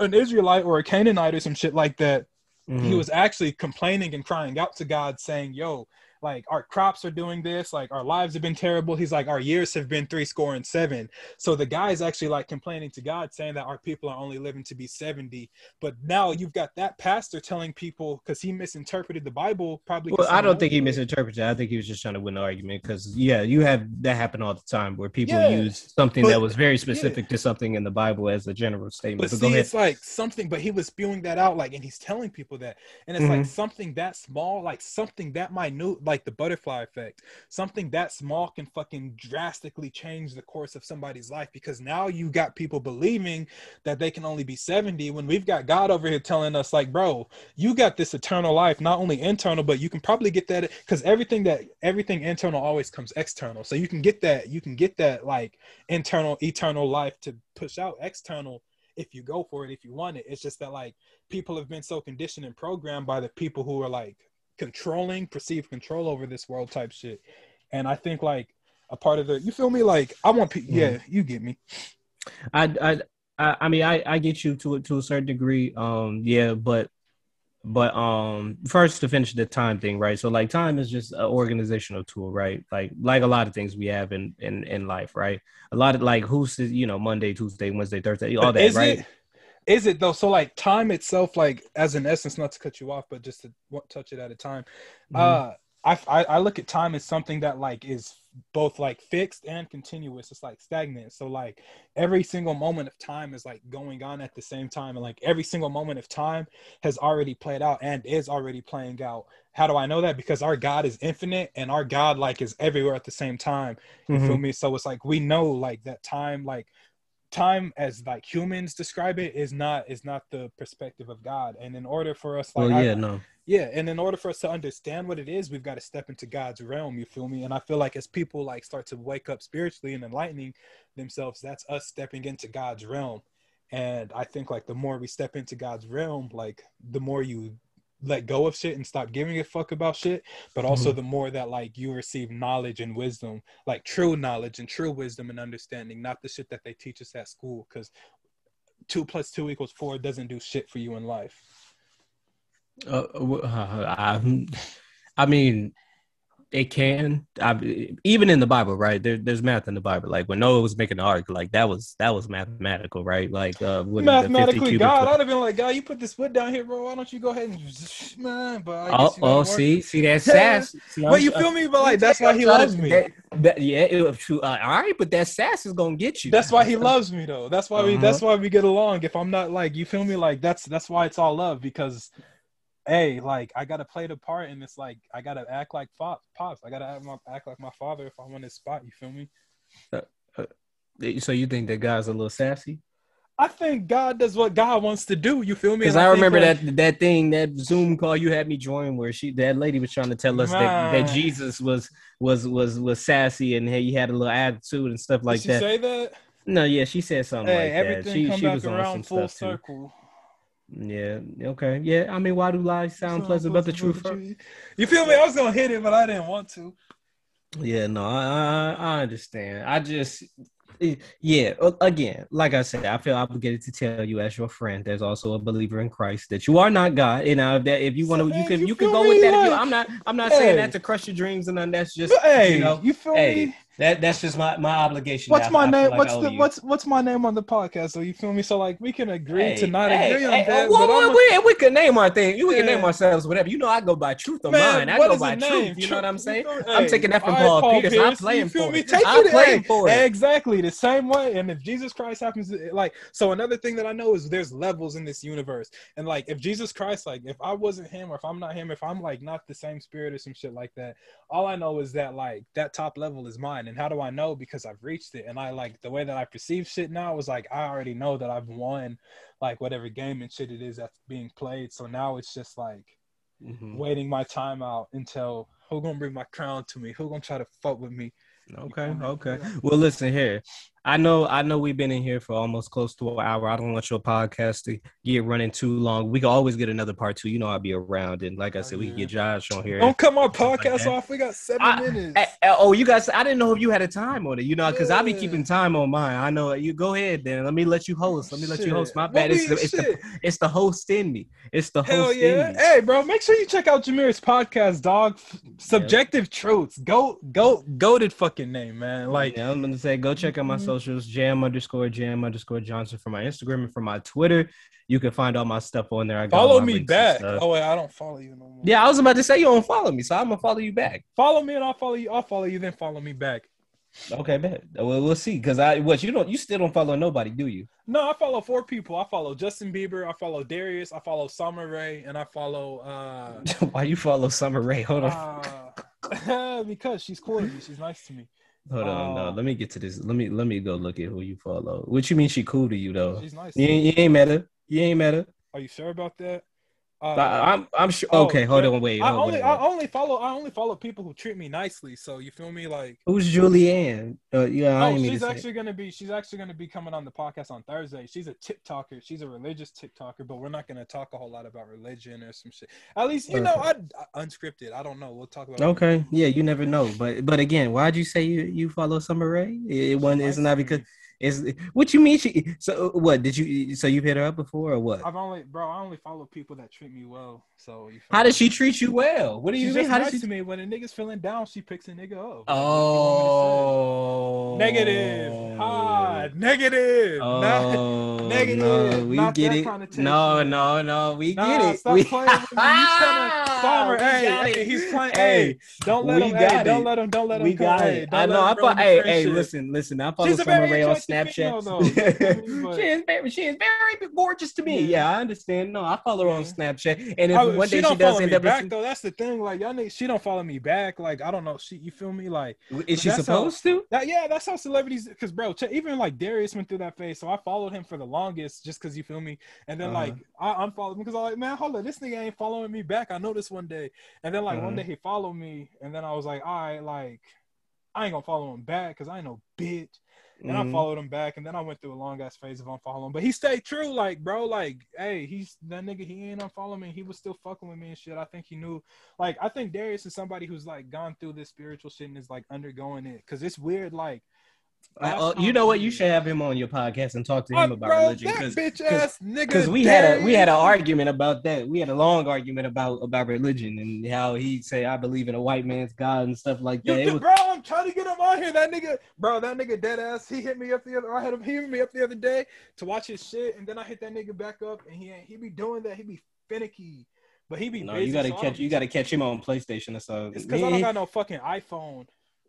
an Israelite or a Canaanite or some shit like that. He Mhm. was actually complaining and crying out to God, saying, "Yo, like our crops are doing this, like our lives have been terrible." He's like, "Our years have been three score and seven. So the guy's actually like complaining to God, saying that our people are only living to be seventy. But now you've got that pastor telling people because he misinterpreted the Bible, Probably. Well, I don't think he misinterpreted. it. I think he was just trying to win an argument because, yeah, you have that happen all the time where people Yeah, use something but- that was very specific to something in the Bible as a general statement. But But, see, go ahead. it's like something, but he was spewing that out, like, and he's telling people that, and it's Mhm. like something that small, like something that minute, like the butterfly effect, something that small can fucking drastically change the course of somebody's life because now you've got people believing that they can only be 70 when we've got God over here telling us, like, bro, you got this eternal life, not only internal, but you can probably get that because everything that everything internal always comes external. So you can get that, you can get that like internal, eternal life to push out external if you go for it, if you want it. It's just that like people have been so conditioned and programmed by the people who are like controlling, perceived control over this world type shit. And I think like a part of the, you feel me? Like I want, pe- yeah, you get me. I, I, I, mean, I, I get you to it to a certain degree. Um, yeah, but, but um, first to finish the time thing, right? So like, time is just an organizational tool, right? Like, like a lot of things we have in in in life, right? A lot of like who's you know Monday, Tuesday, Wednesday, Thursday, all But that, right? it? Is it though? So like time itself, like as an essence, not to cut you off, but just to touch it at a time. Mhm. Uh, I, I I look at time as something that like is both like fixed and continuous. It's like stagnant. So like every single moment of time is like going on at the same time, and like every single moment of time has already played out and is already playing out. How do I know that? Because our God is infinite and our God like is everywhere at the same time. You Mhm. feel me? So it's like we know like that time, like time as like humans describe it is not is not the perspective of God. And in order for us, like well, I- yeah, no. yeah, and in order for us to understand what it is, we've got to step into God's realm. You feel me? And I feel like as people like start to wake up spiritually and enlightening themselves, that's us stepping into God's realm. And I think like the more we step into God's realm, like the more you let go of shit and stop giving a fuck about shit, but also the more that like you receive knowledge and wisdom, like true knowledge and true wisdom and understanding, not the shit that they teach us at school. Because two plus two equals four doesn't do shit for you in life. Uh, uh, I, [laughs] I mean, it can. I, even in the Bible, right? There, there's math in the Bible. Like when Noah was making the ark, like that was that was mathematical, right? Like uh, with the 50 mathematically God, I'd have been like, God, you put this foot down here, bro. Why don't you go ahead and just, man? But Oh, oh, see, see that [laughs] sass. See, But you feel me? But like, that's why he loves me. That- that- yeah, it was true. Uh, all right, but that sass is gonna get you. That's why he loves me, though. That's why we. Uh-huh. That's why we get along. If I'm not like, you feel me? Like that's that's why it's all love because, hey, like I gotta play the part, and it's like I gotta act like pops. Pops. I gotta act, my, act like my father if I'm want this spot. You feel me? Uh, uh, so you think that guy's a little sassy? I think God does what God wants to do. You feel me? Because And I remember like, that that thing, that Zoom call you had me join, where she that lady was trying to tell us that, that Jesus was was was was sassy and he had a little attitude and stuff like did she that. say that? No, yeah, she said something Hey, like that. everything She come she back was on around some full stuff too. Yeah, okay, yeah. I mean, why do lies sound pleasant, but the truth? hurt? You feel me? I was gonna hit it, but I didn't want to. Yeah, no, I, I I understand. I just yeah, again, like I said, I feel obligated to tell you as your friend, there's also a believer in Christ that you are not God. You know, that if you want to, So, you can you you can go with that. If you, Like, I'm not I'm not saying that to crush your dreams and then That's just hey, you know, you feel hey, me? That that's just my my obligation. What's that my I name? like what's the you. what's what's my name on the podcast? So you feel me? So like we can agree to not hey, agree on hey, that. well, well, I'm we, we can name our thing. You can Yeah. name ourselves whatever. You know, I go by truth of mine. I go by truth. You know what I'm saying? I'm taking that from right, Paul, Peters. I'm playing for me? it. I it, play hey, for it. Exactly the same way. And if Jesus Christ happens, to, like, so another thing that I know is there's levels in this universe. And like, if Jesus Christ, like, if I wasn't him, or if I'm not him, if I'm like not the same spirit or some shit like that, all I know is that like that top level is mine. And how do I know? Because I've reached it. And I like the way that I perceive shit now is like I already know that I've won like whatever game and shit it is that's being played. So now it's just like Mhm. waiting my time out until who gonna bring my crown to me? Who gonna try to fuck with me? Okay, okay. Well, listen here. I know, I know we've been in here for almost close to an hour. I don't want your podcast to get running too long. We can always get another part two. You know, I'll be around, and like I said, we can get Josh on here. Don't cut my podcast off. We got seven I- minutes. Eh, eh, oh, you guys, I didn't know if you had a time on it. You know, because I be keeping time on mine. I know you. Go ahead, then. Let me let you host. Let me let you host. My bad. It's the, it's the it's the host in me. It's the Hell host yeah! in me. Hey, bro, make sure you check out Jameer's podcast, dog. Subjective Truths. Go, go, goaded fucking name, man. Like, yeah, I'm gonna say go check out my Mhm. Socials, jam underscore jam underscore Johnson for my Instagram and for my Twitter. You can find all my stuff on there. I got follow me back. Oh wait, I don't follow you no more. Yeah, I was about to say you don't follow me, so I'm gonna follow you back. follow me and I'll follow you. I'll follow you, then follow me back. Okay, bet. Well, we'll see. Cause I what you don't you still don't follow nobody, do you? No, I follow four people. I follow Justin Bieber. I follow Darius. I follow Summer Rae, and I follow uh, [laughs] Why you follow Summer Rae? Hold on. uh [laughs] because she's cool to me. She's nice to me. Hold on, no. uh, Let me get to this. Let me let me go look at who you follow. What you mean she cool to you though? She's nice. You ain't, you ain't met her. You ain't met her. Are you sure about that? Uh, I, am I'm sure. oh, okay, hold on, wait. I hold only on. I only follow I only follow people who treat me nicely. So you feel me? Like Who's Julianne? Uh, yeah, I oh, mean she's say. actually gonna be she's actually gonna be coming on the podcast on Thursday. She's a TikToker. She's a religious TikToker, but we're not gonna talk a whole lot about religion or some shit. At least you know I, I unscripted. I don't know. We'll talk about Okay, yeah, you never know, but but again, why'd you say you you follow Summer Rae? It wasn't. She's It's not me. It's what you mean. She so what did you so you hit her up before or what? I've only bro, I only follow people that treat me well. So you How does she treat you well? What do you mean? How nice does she? to me. When a nigga's feeling down, she picks a nigga up. Oh, Negative. Hard. Negative. Oh, Not- Oh, [laughs] Negative. No, we Not get it. No, no, no, we Nah, get it. stop we... playing with me. He's trying to Summer, hey, got hey, it. he's playing. Hey, don't let him. Hey, don't let him. Don't let him. we got hey, it. I know. I thought. Hey, hey, listen, listen. I follow a Summer Rae on Snapchat. though. You feel me? But- she is very, she is very gorgeous to me. Yeah. Yeah, I understand. No, I follow her on Snapchat, and if I- one she day don't she does follow end me up, back though. That's the thing. Like y'all niggas, she don't follow me back. Like I don't know. She, you feel me? Like is she that's how- supposed to? that. Yeah, that's how celebrities. Because bro, even like Darius went through that phase. So I followed him for the longest, just because you feel me. And then Uh-huh. like I unfollowed him because I'm like, man, hold on, this nigga ain't following me back. I noticed one day. And then like one Uh-huh. day he followed me, and then I was like, all right, like I ain't gonna follow him back because I ain't no bitch. And I Mhm. followed him back, and then I went through a long ass phase of unfollowing. But he stayed true, like bro, like hey, he's that nigga. He ain't unfollowing me. He was still fucking with me and shit. I think he knew. Like I think Darius is somebody who's like gone through this spiritual shit and is like undergoing it. Cause it's weird. Like Uh, you know what? You should have him on your podcast and talk to Uh, him about bro, religion because bitch ass nigga. because we had a we had an argument about that. We had a long argument about about religion and how he'd say I believe in a white man's God and stuff like that. Did- was, bro, I'm trying to get him on here. That nigga, bro, that nigga dead ass. He hit me up the other. I had him. He hit me up the other day to watch his shit, and then I hit that nigga back up, and he ain't. He be doing that. He be finicky, but he be. no, busy, you gotta so catch you gotta catch him on PlayStation or something. It's because I don't got no fucking iPhone.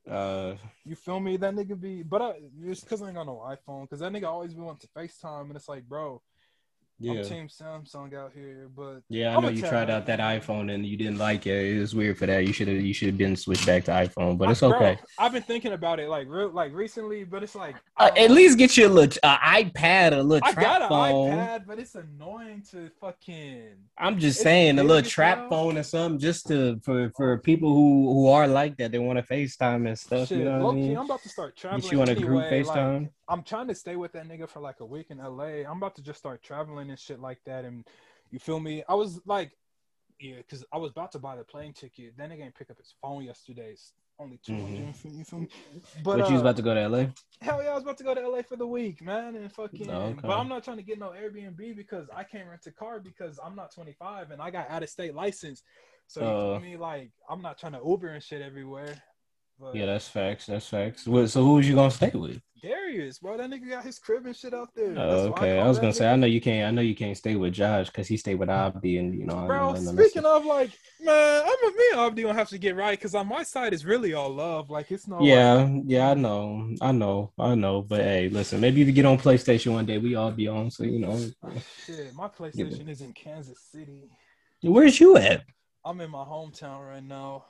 Uh, You feel me? That nigga be, but I, it's because I ain't got no iPhone. Because that nigga always be wanting to FaceTime, and it's like, bro, yeah. I'm Team Samsung out here, but Yeah, I know you tried out that iPhone and you didn't like it. It was weird for that. You should have you should have been switched back to iPhone, but it's I- bro, okay. I've been thinking about it like real, like recently, but it's like Uh, at least get you a little uh, iPad, a little I trap got an phone. iPad, but it's annoying to fucking. I'm just It's saying a little trap phone or something, just to for for people who who are like that. They want to FaceTime and stuff. Shit, you know what I mean? I'm about to start traveling. Get you on a group anyway, like, FaceTime. I'm trying to stay with that nigga for like a week in LA. I'm about to just start traveling and shit like that. And you feel me? I was like, yeah, because I was about to buy the plane ticket. That nigga ain't pick up his phone yesterday. It's only 200 You feel me? But Mm-hmm. But you was uh, about to go to LA. hell yeah, I was about to go to LA for the week, man, and fucking. Oh, okay. But I'm not trying to get no Airbnb because I can't rent a car because I'm not 25 and I got out of state license. So you Uh. feel me? Like I'm not trying to Uber and shit everywhere. But Yeah, that's facts. That's facts. What, so who was you gonna stay with? Darius, bro, that nigga got his crib and shit out there. Oh, okay. I call was gonna say I know you can't. I know you can't stay with Josh because he stayed with Abdi, and you know. I Bro, I speaking of like, man, I'm a me and Abdi gonna have to get right because on my side is really all love. Like it's no. like- Yeah, yeah, I know, I know, I know. But hey, listen, maybe if you get on PlayStation one day, we all be on. So you know, shit, my PlayStation is in Kansas City. where's you at? I'm in my hometown right now.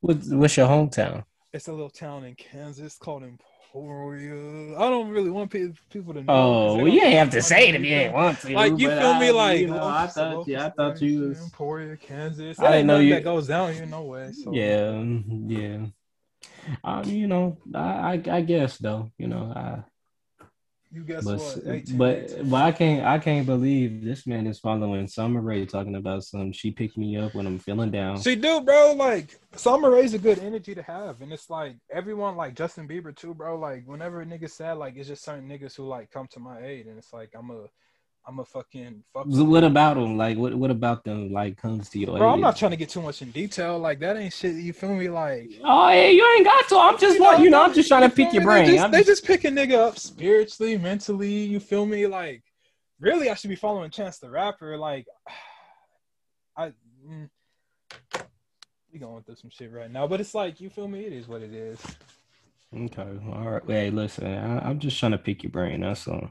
What's, what's your hometown? It's a little town in Kansas called Emporia. I don't really want pe- people to know. Oh, well, you ain't have to say it if you ain't want to. Like you feel me? Like you know, I thought, yeah, I thought you was. Emporia, Kansas. I didn't know you- that goes down here. No way. So. Yeah, yeah. Um, you know, I, I, I guess though, you know, I, You guess But what? 18, but 18. but I can't I can't believe this man is following Summer Rae talking about some. She picked me up when I'm feeling down. She do, bro. Like Summer Rae's a good energy to have, and it's like everyone, like Justin Bieber too, bro. Like whenever a nigga sad, like it's just certain niggas who like come to my aid, and it's like I'm a, I'm a fucking fuck. What about them? Like what what about them? Like comes to your Bro, I'm not trying to get too much in detail. Like that ain't shit. You feel me? Like Oh, hey, you ain't got to. I'm just want you know. I'm just trying to pick your brain. They just, they just- pick a nigga up spiritually, mentally. You feel me? Like really, I should be following Chance the Rapper. Like [sighs] I. Mm, we going through some shit right now, but it's like you feel me. It is what it is. Okay, all right. Hey, listen, I, I'm just trying to pick your brain. That's all.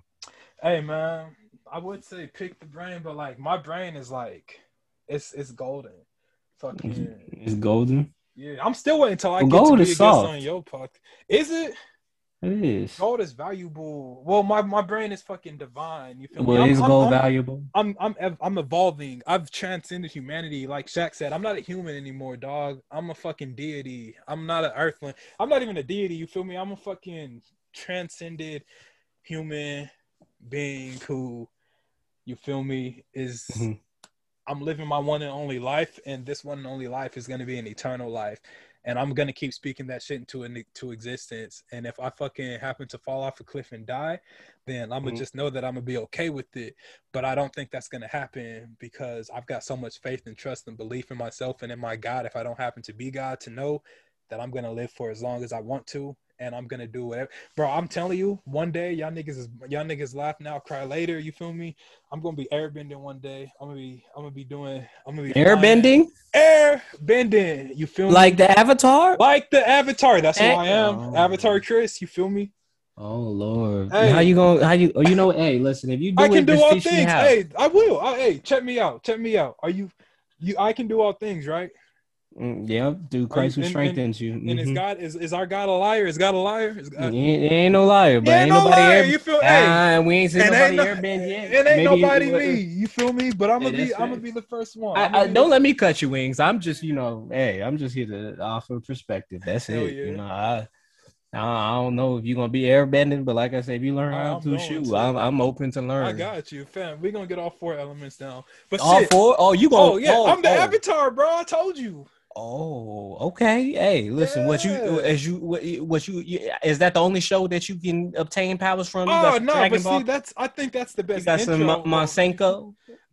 Hey man, I would say pick the brain, but like my brain is like it's it's golden. Fucking It's golden. yeah. I'm still waiting until I Well, get gold to be is a guest soft. on your podcast. Is it? It is. Gold is valuable. Well, my, my brain is fucking divine. You feel me? Well, I'm, is I'm- gold I'm- valuable? I'm I'm ev- I'm evolving. I've transcended humanity. Like Shaq said, I'm not a human anymore, dog. I'm a fucking deity. I'm not an earthling. I'm not even a deity. You feel me? I'm a fucking transcended human being who, you feel me, is Mhm. I'm living my one and only life, and this one and only life is gonna be an eternal life. And I'm gonna keep speaking that shit into into existence. And if I fucking happen to fall off a cliff and die, then I'm gonna Mhm. just know that I'm gonna be okay with it. But I don't think that's gonna happen because I've got so much faith and trust and belief in myself and in my God. If I don't happen to be God, to know that I'm gonna live for as long as I want to, and I'm gonna do whatever. Bro, I'm telling you, one day y'all niggas is y'all niggas laugh now, cry later. You feel me? I'm gonna be airbending one day. I'm gonna be I'm gonna be doing I'm gonna be flying- Airbending, air bending. You feel like the Avatar. like the Avatar. That's who Eh- I am. Oh. Avatar Chris. You feel me? Oh Lord, Hey. how you going? To How you? Oh, you know, hey, listen, if you do I can it, do all things. Hey, I will. I, hey, check me out. Check me out. Are you? You? I can do all things, right? Mm, yeah, through Christ who and- strengthens you. And is. God is is our God a liar? Is God a liar? Is God, He ain't, ain't no liar, but He ain't, no nobody liar. You feel? hey, Ah, we ain't seen and nobody ain't, no, airbend [laughs] yet. it ain't Maybe- nobody me. You feel me? But I'm gonna be. I'm gonna be the first one. I, I, don't the- let me cut your wings. I'm just, you know, hey, I'm just here to offer perspective. That's Hell it. yeah. You know, I, I don't know if you're gonna be airbending, but like I said, if you learn how I'm to shoot, to. I'm, I'm open to learn. I got you, fam. We're gonna get all four elements down. But All shit. four? Oh, you gonna? Oh yeah, oh, I'm the oh. Avatar, bro. I told you. Oh, okay. Hey, listen, what you as you what, you- you, you is that the only show that you can obtain powers from? Oh no, Dragon but Ball? see, that's I think that's the you best. got some. Ma-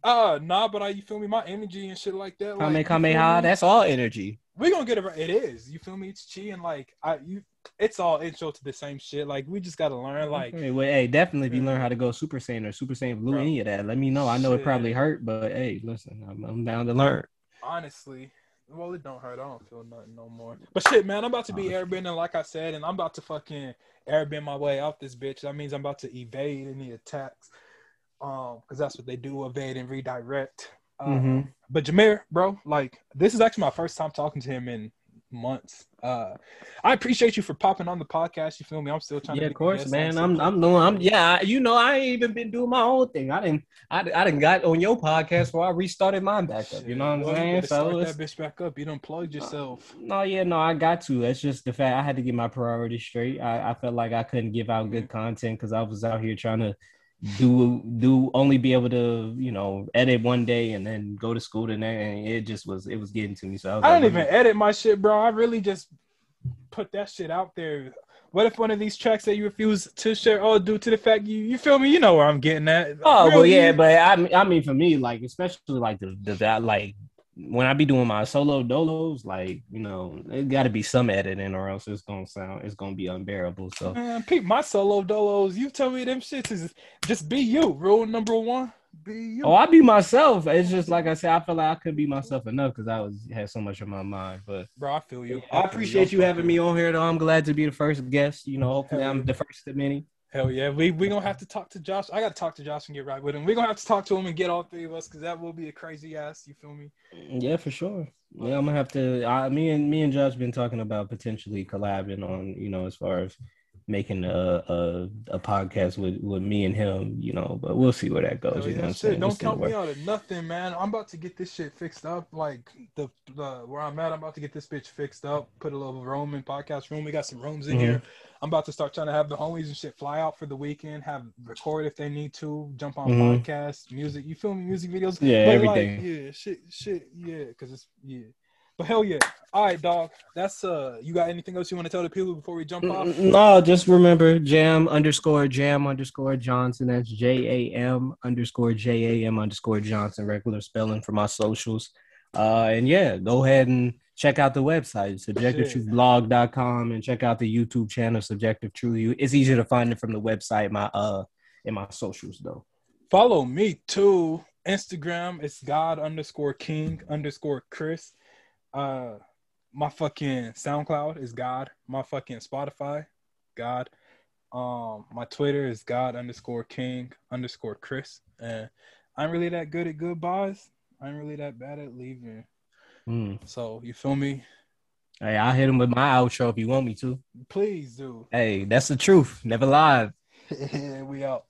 Uh, nah, but I you feel me? My energy and shit like that. Like, Kame you feel Kameha. That's all energy. we gonna get it. right. It is. You feel me? It's chi and like I you. It's all intro to the same shit. Like we just gotta learn. Like Okay, well, hey, definitely if you learn how to go Super Saiyan or Super Saiyan Blue, Bro. any of that, let me know. I know it probably hurt, but hey, listen, I'm, I'm down to learn. honestly, well, it don't hurt. I don't feel nothing no more. But shit, man, I'm about to be airbending, like I said, and I'm about to fucking airbend my way out this bitch. That means I'm about to evade any attacks. Um, because that's what they do, evade and redirect. Um, Mhm. But Jameer, bro, like this is actually my first time talking to him in months. Uh, I appreciate you for popping on the podcast. You feel me? I'm still trying. Yeah, to of course, man. I'm, I'm doing, I'm, yeah, you know, I ain't even been doing my own thing. I didn't, I, I didn't got on your podcast before I restarted mine back up. You know what I'm saying? So start that bitch back up. You done plugged yourself. no, yeah, no, I got to. That's just the fact. I had to get my priorities straight. I, I felt like I couldn't give out good Mm-hmm. content because I was out here trying to do do only be able to you know edit one day and then go to school the next and it just was it was getting to me so I, was I like, don't even edit my shit, bro. I really just put that shit out there. What if one of these tracks that you refuse to share, oh, due to the fact you, you feel me? You know where I'm getting at. Oh well, yeah, but I mean, I mean, for me, like especially like the, the that like when I be doing my solo dolos, like you know, it got to be some editing, or else it's gonna sound it's gonna be unbearable. So man, peep my solo dolos. You tell me them shits is just be you. Rule number one, be you. oh, I be myself. It's just like I said, I feel like I could be myself enough because I was had so much on my mind. But bro, I feel you. I appreciate you having me on here, though. I'm glad to be the first guest. You know, hopefully I'm the first of many. Hell yeah, we we gonna have to talk to Josh. I gotta talk to Josh and get right with him. We gonna have to talk to him and get all three of us because that will be a crazy ass. You feel me? Yeah, for sure. Yeah, I'm gonna have to. I, me and me and Josh been talking about potentially collabing on, you know, as far as making a, a a podcast with with me and him, you know. But we'll see where that goes. Hell you yeah, know what I'm shit, saying? Don't Just in the count me out of nothing, man. I'm about to get this shit fixed up. Like the, the where I'm at, I'm about to get this bitch fixed up. Put a little room in podcast room. We got some rooms in Mhm. here. I'm about to start trying to have the homies and shit fly out for the weekend. Have record if they need to. Jump on Mhm. podcasts, music. You feel me? Music videos. Yeah, But, everything. Like, yeah, shit, shit. Yeah, because it's yeah. But hell yeah. All right, dog. That's uh. You got anything else you want to tell the people before we jump off? Mm, No, just remember jam underscore jam underscore Johnson. That's J A M underscore J A M underscore Johnson. Regular spelling for my socials. Uh, and yeah, go ahead and check out the website subjectivetruthblog.com and check out the YouTube channel Subjective Truth. You- It's easier to find it from the website. My uh, in my socials though. Follow me too. Instagram, it's God underscore King underscore Chris. Uh, my fucking SoundCloud is God. My fucking Spotify, God. Um, my Twitter is God underscore King underscore Chris. And I'm really that good at goodbyes. I'm really that bad at leaving. Hmm. So you feel me? Hey, I'll hit him with my outro if you want me to. Please do. Hey, that's the truth. Never lied. [laughs] we out.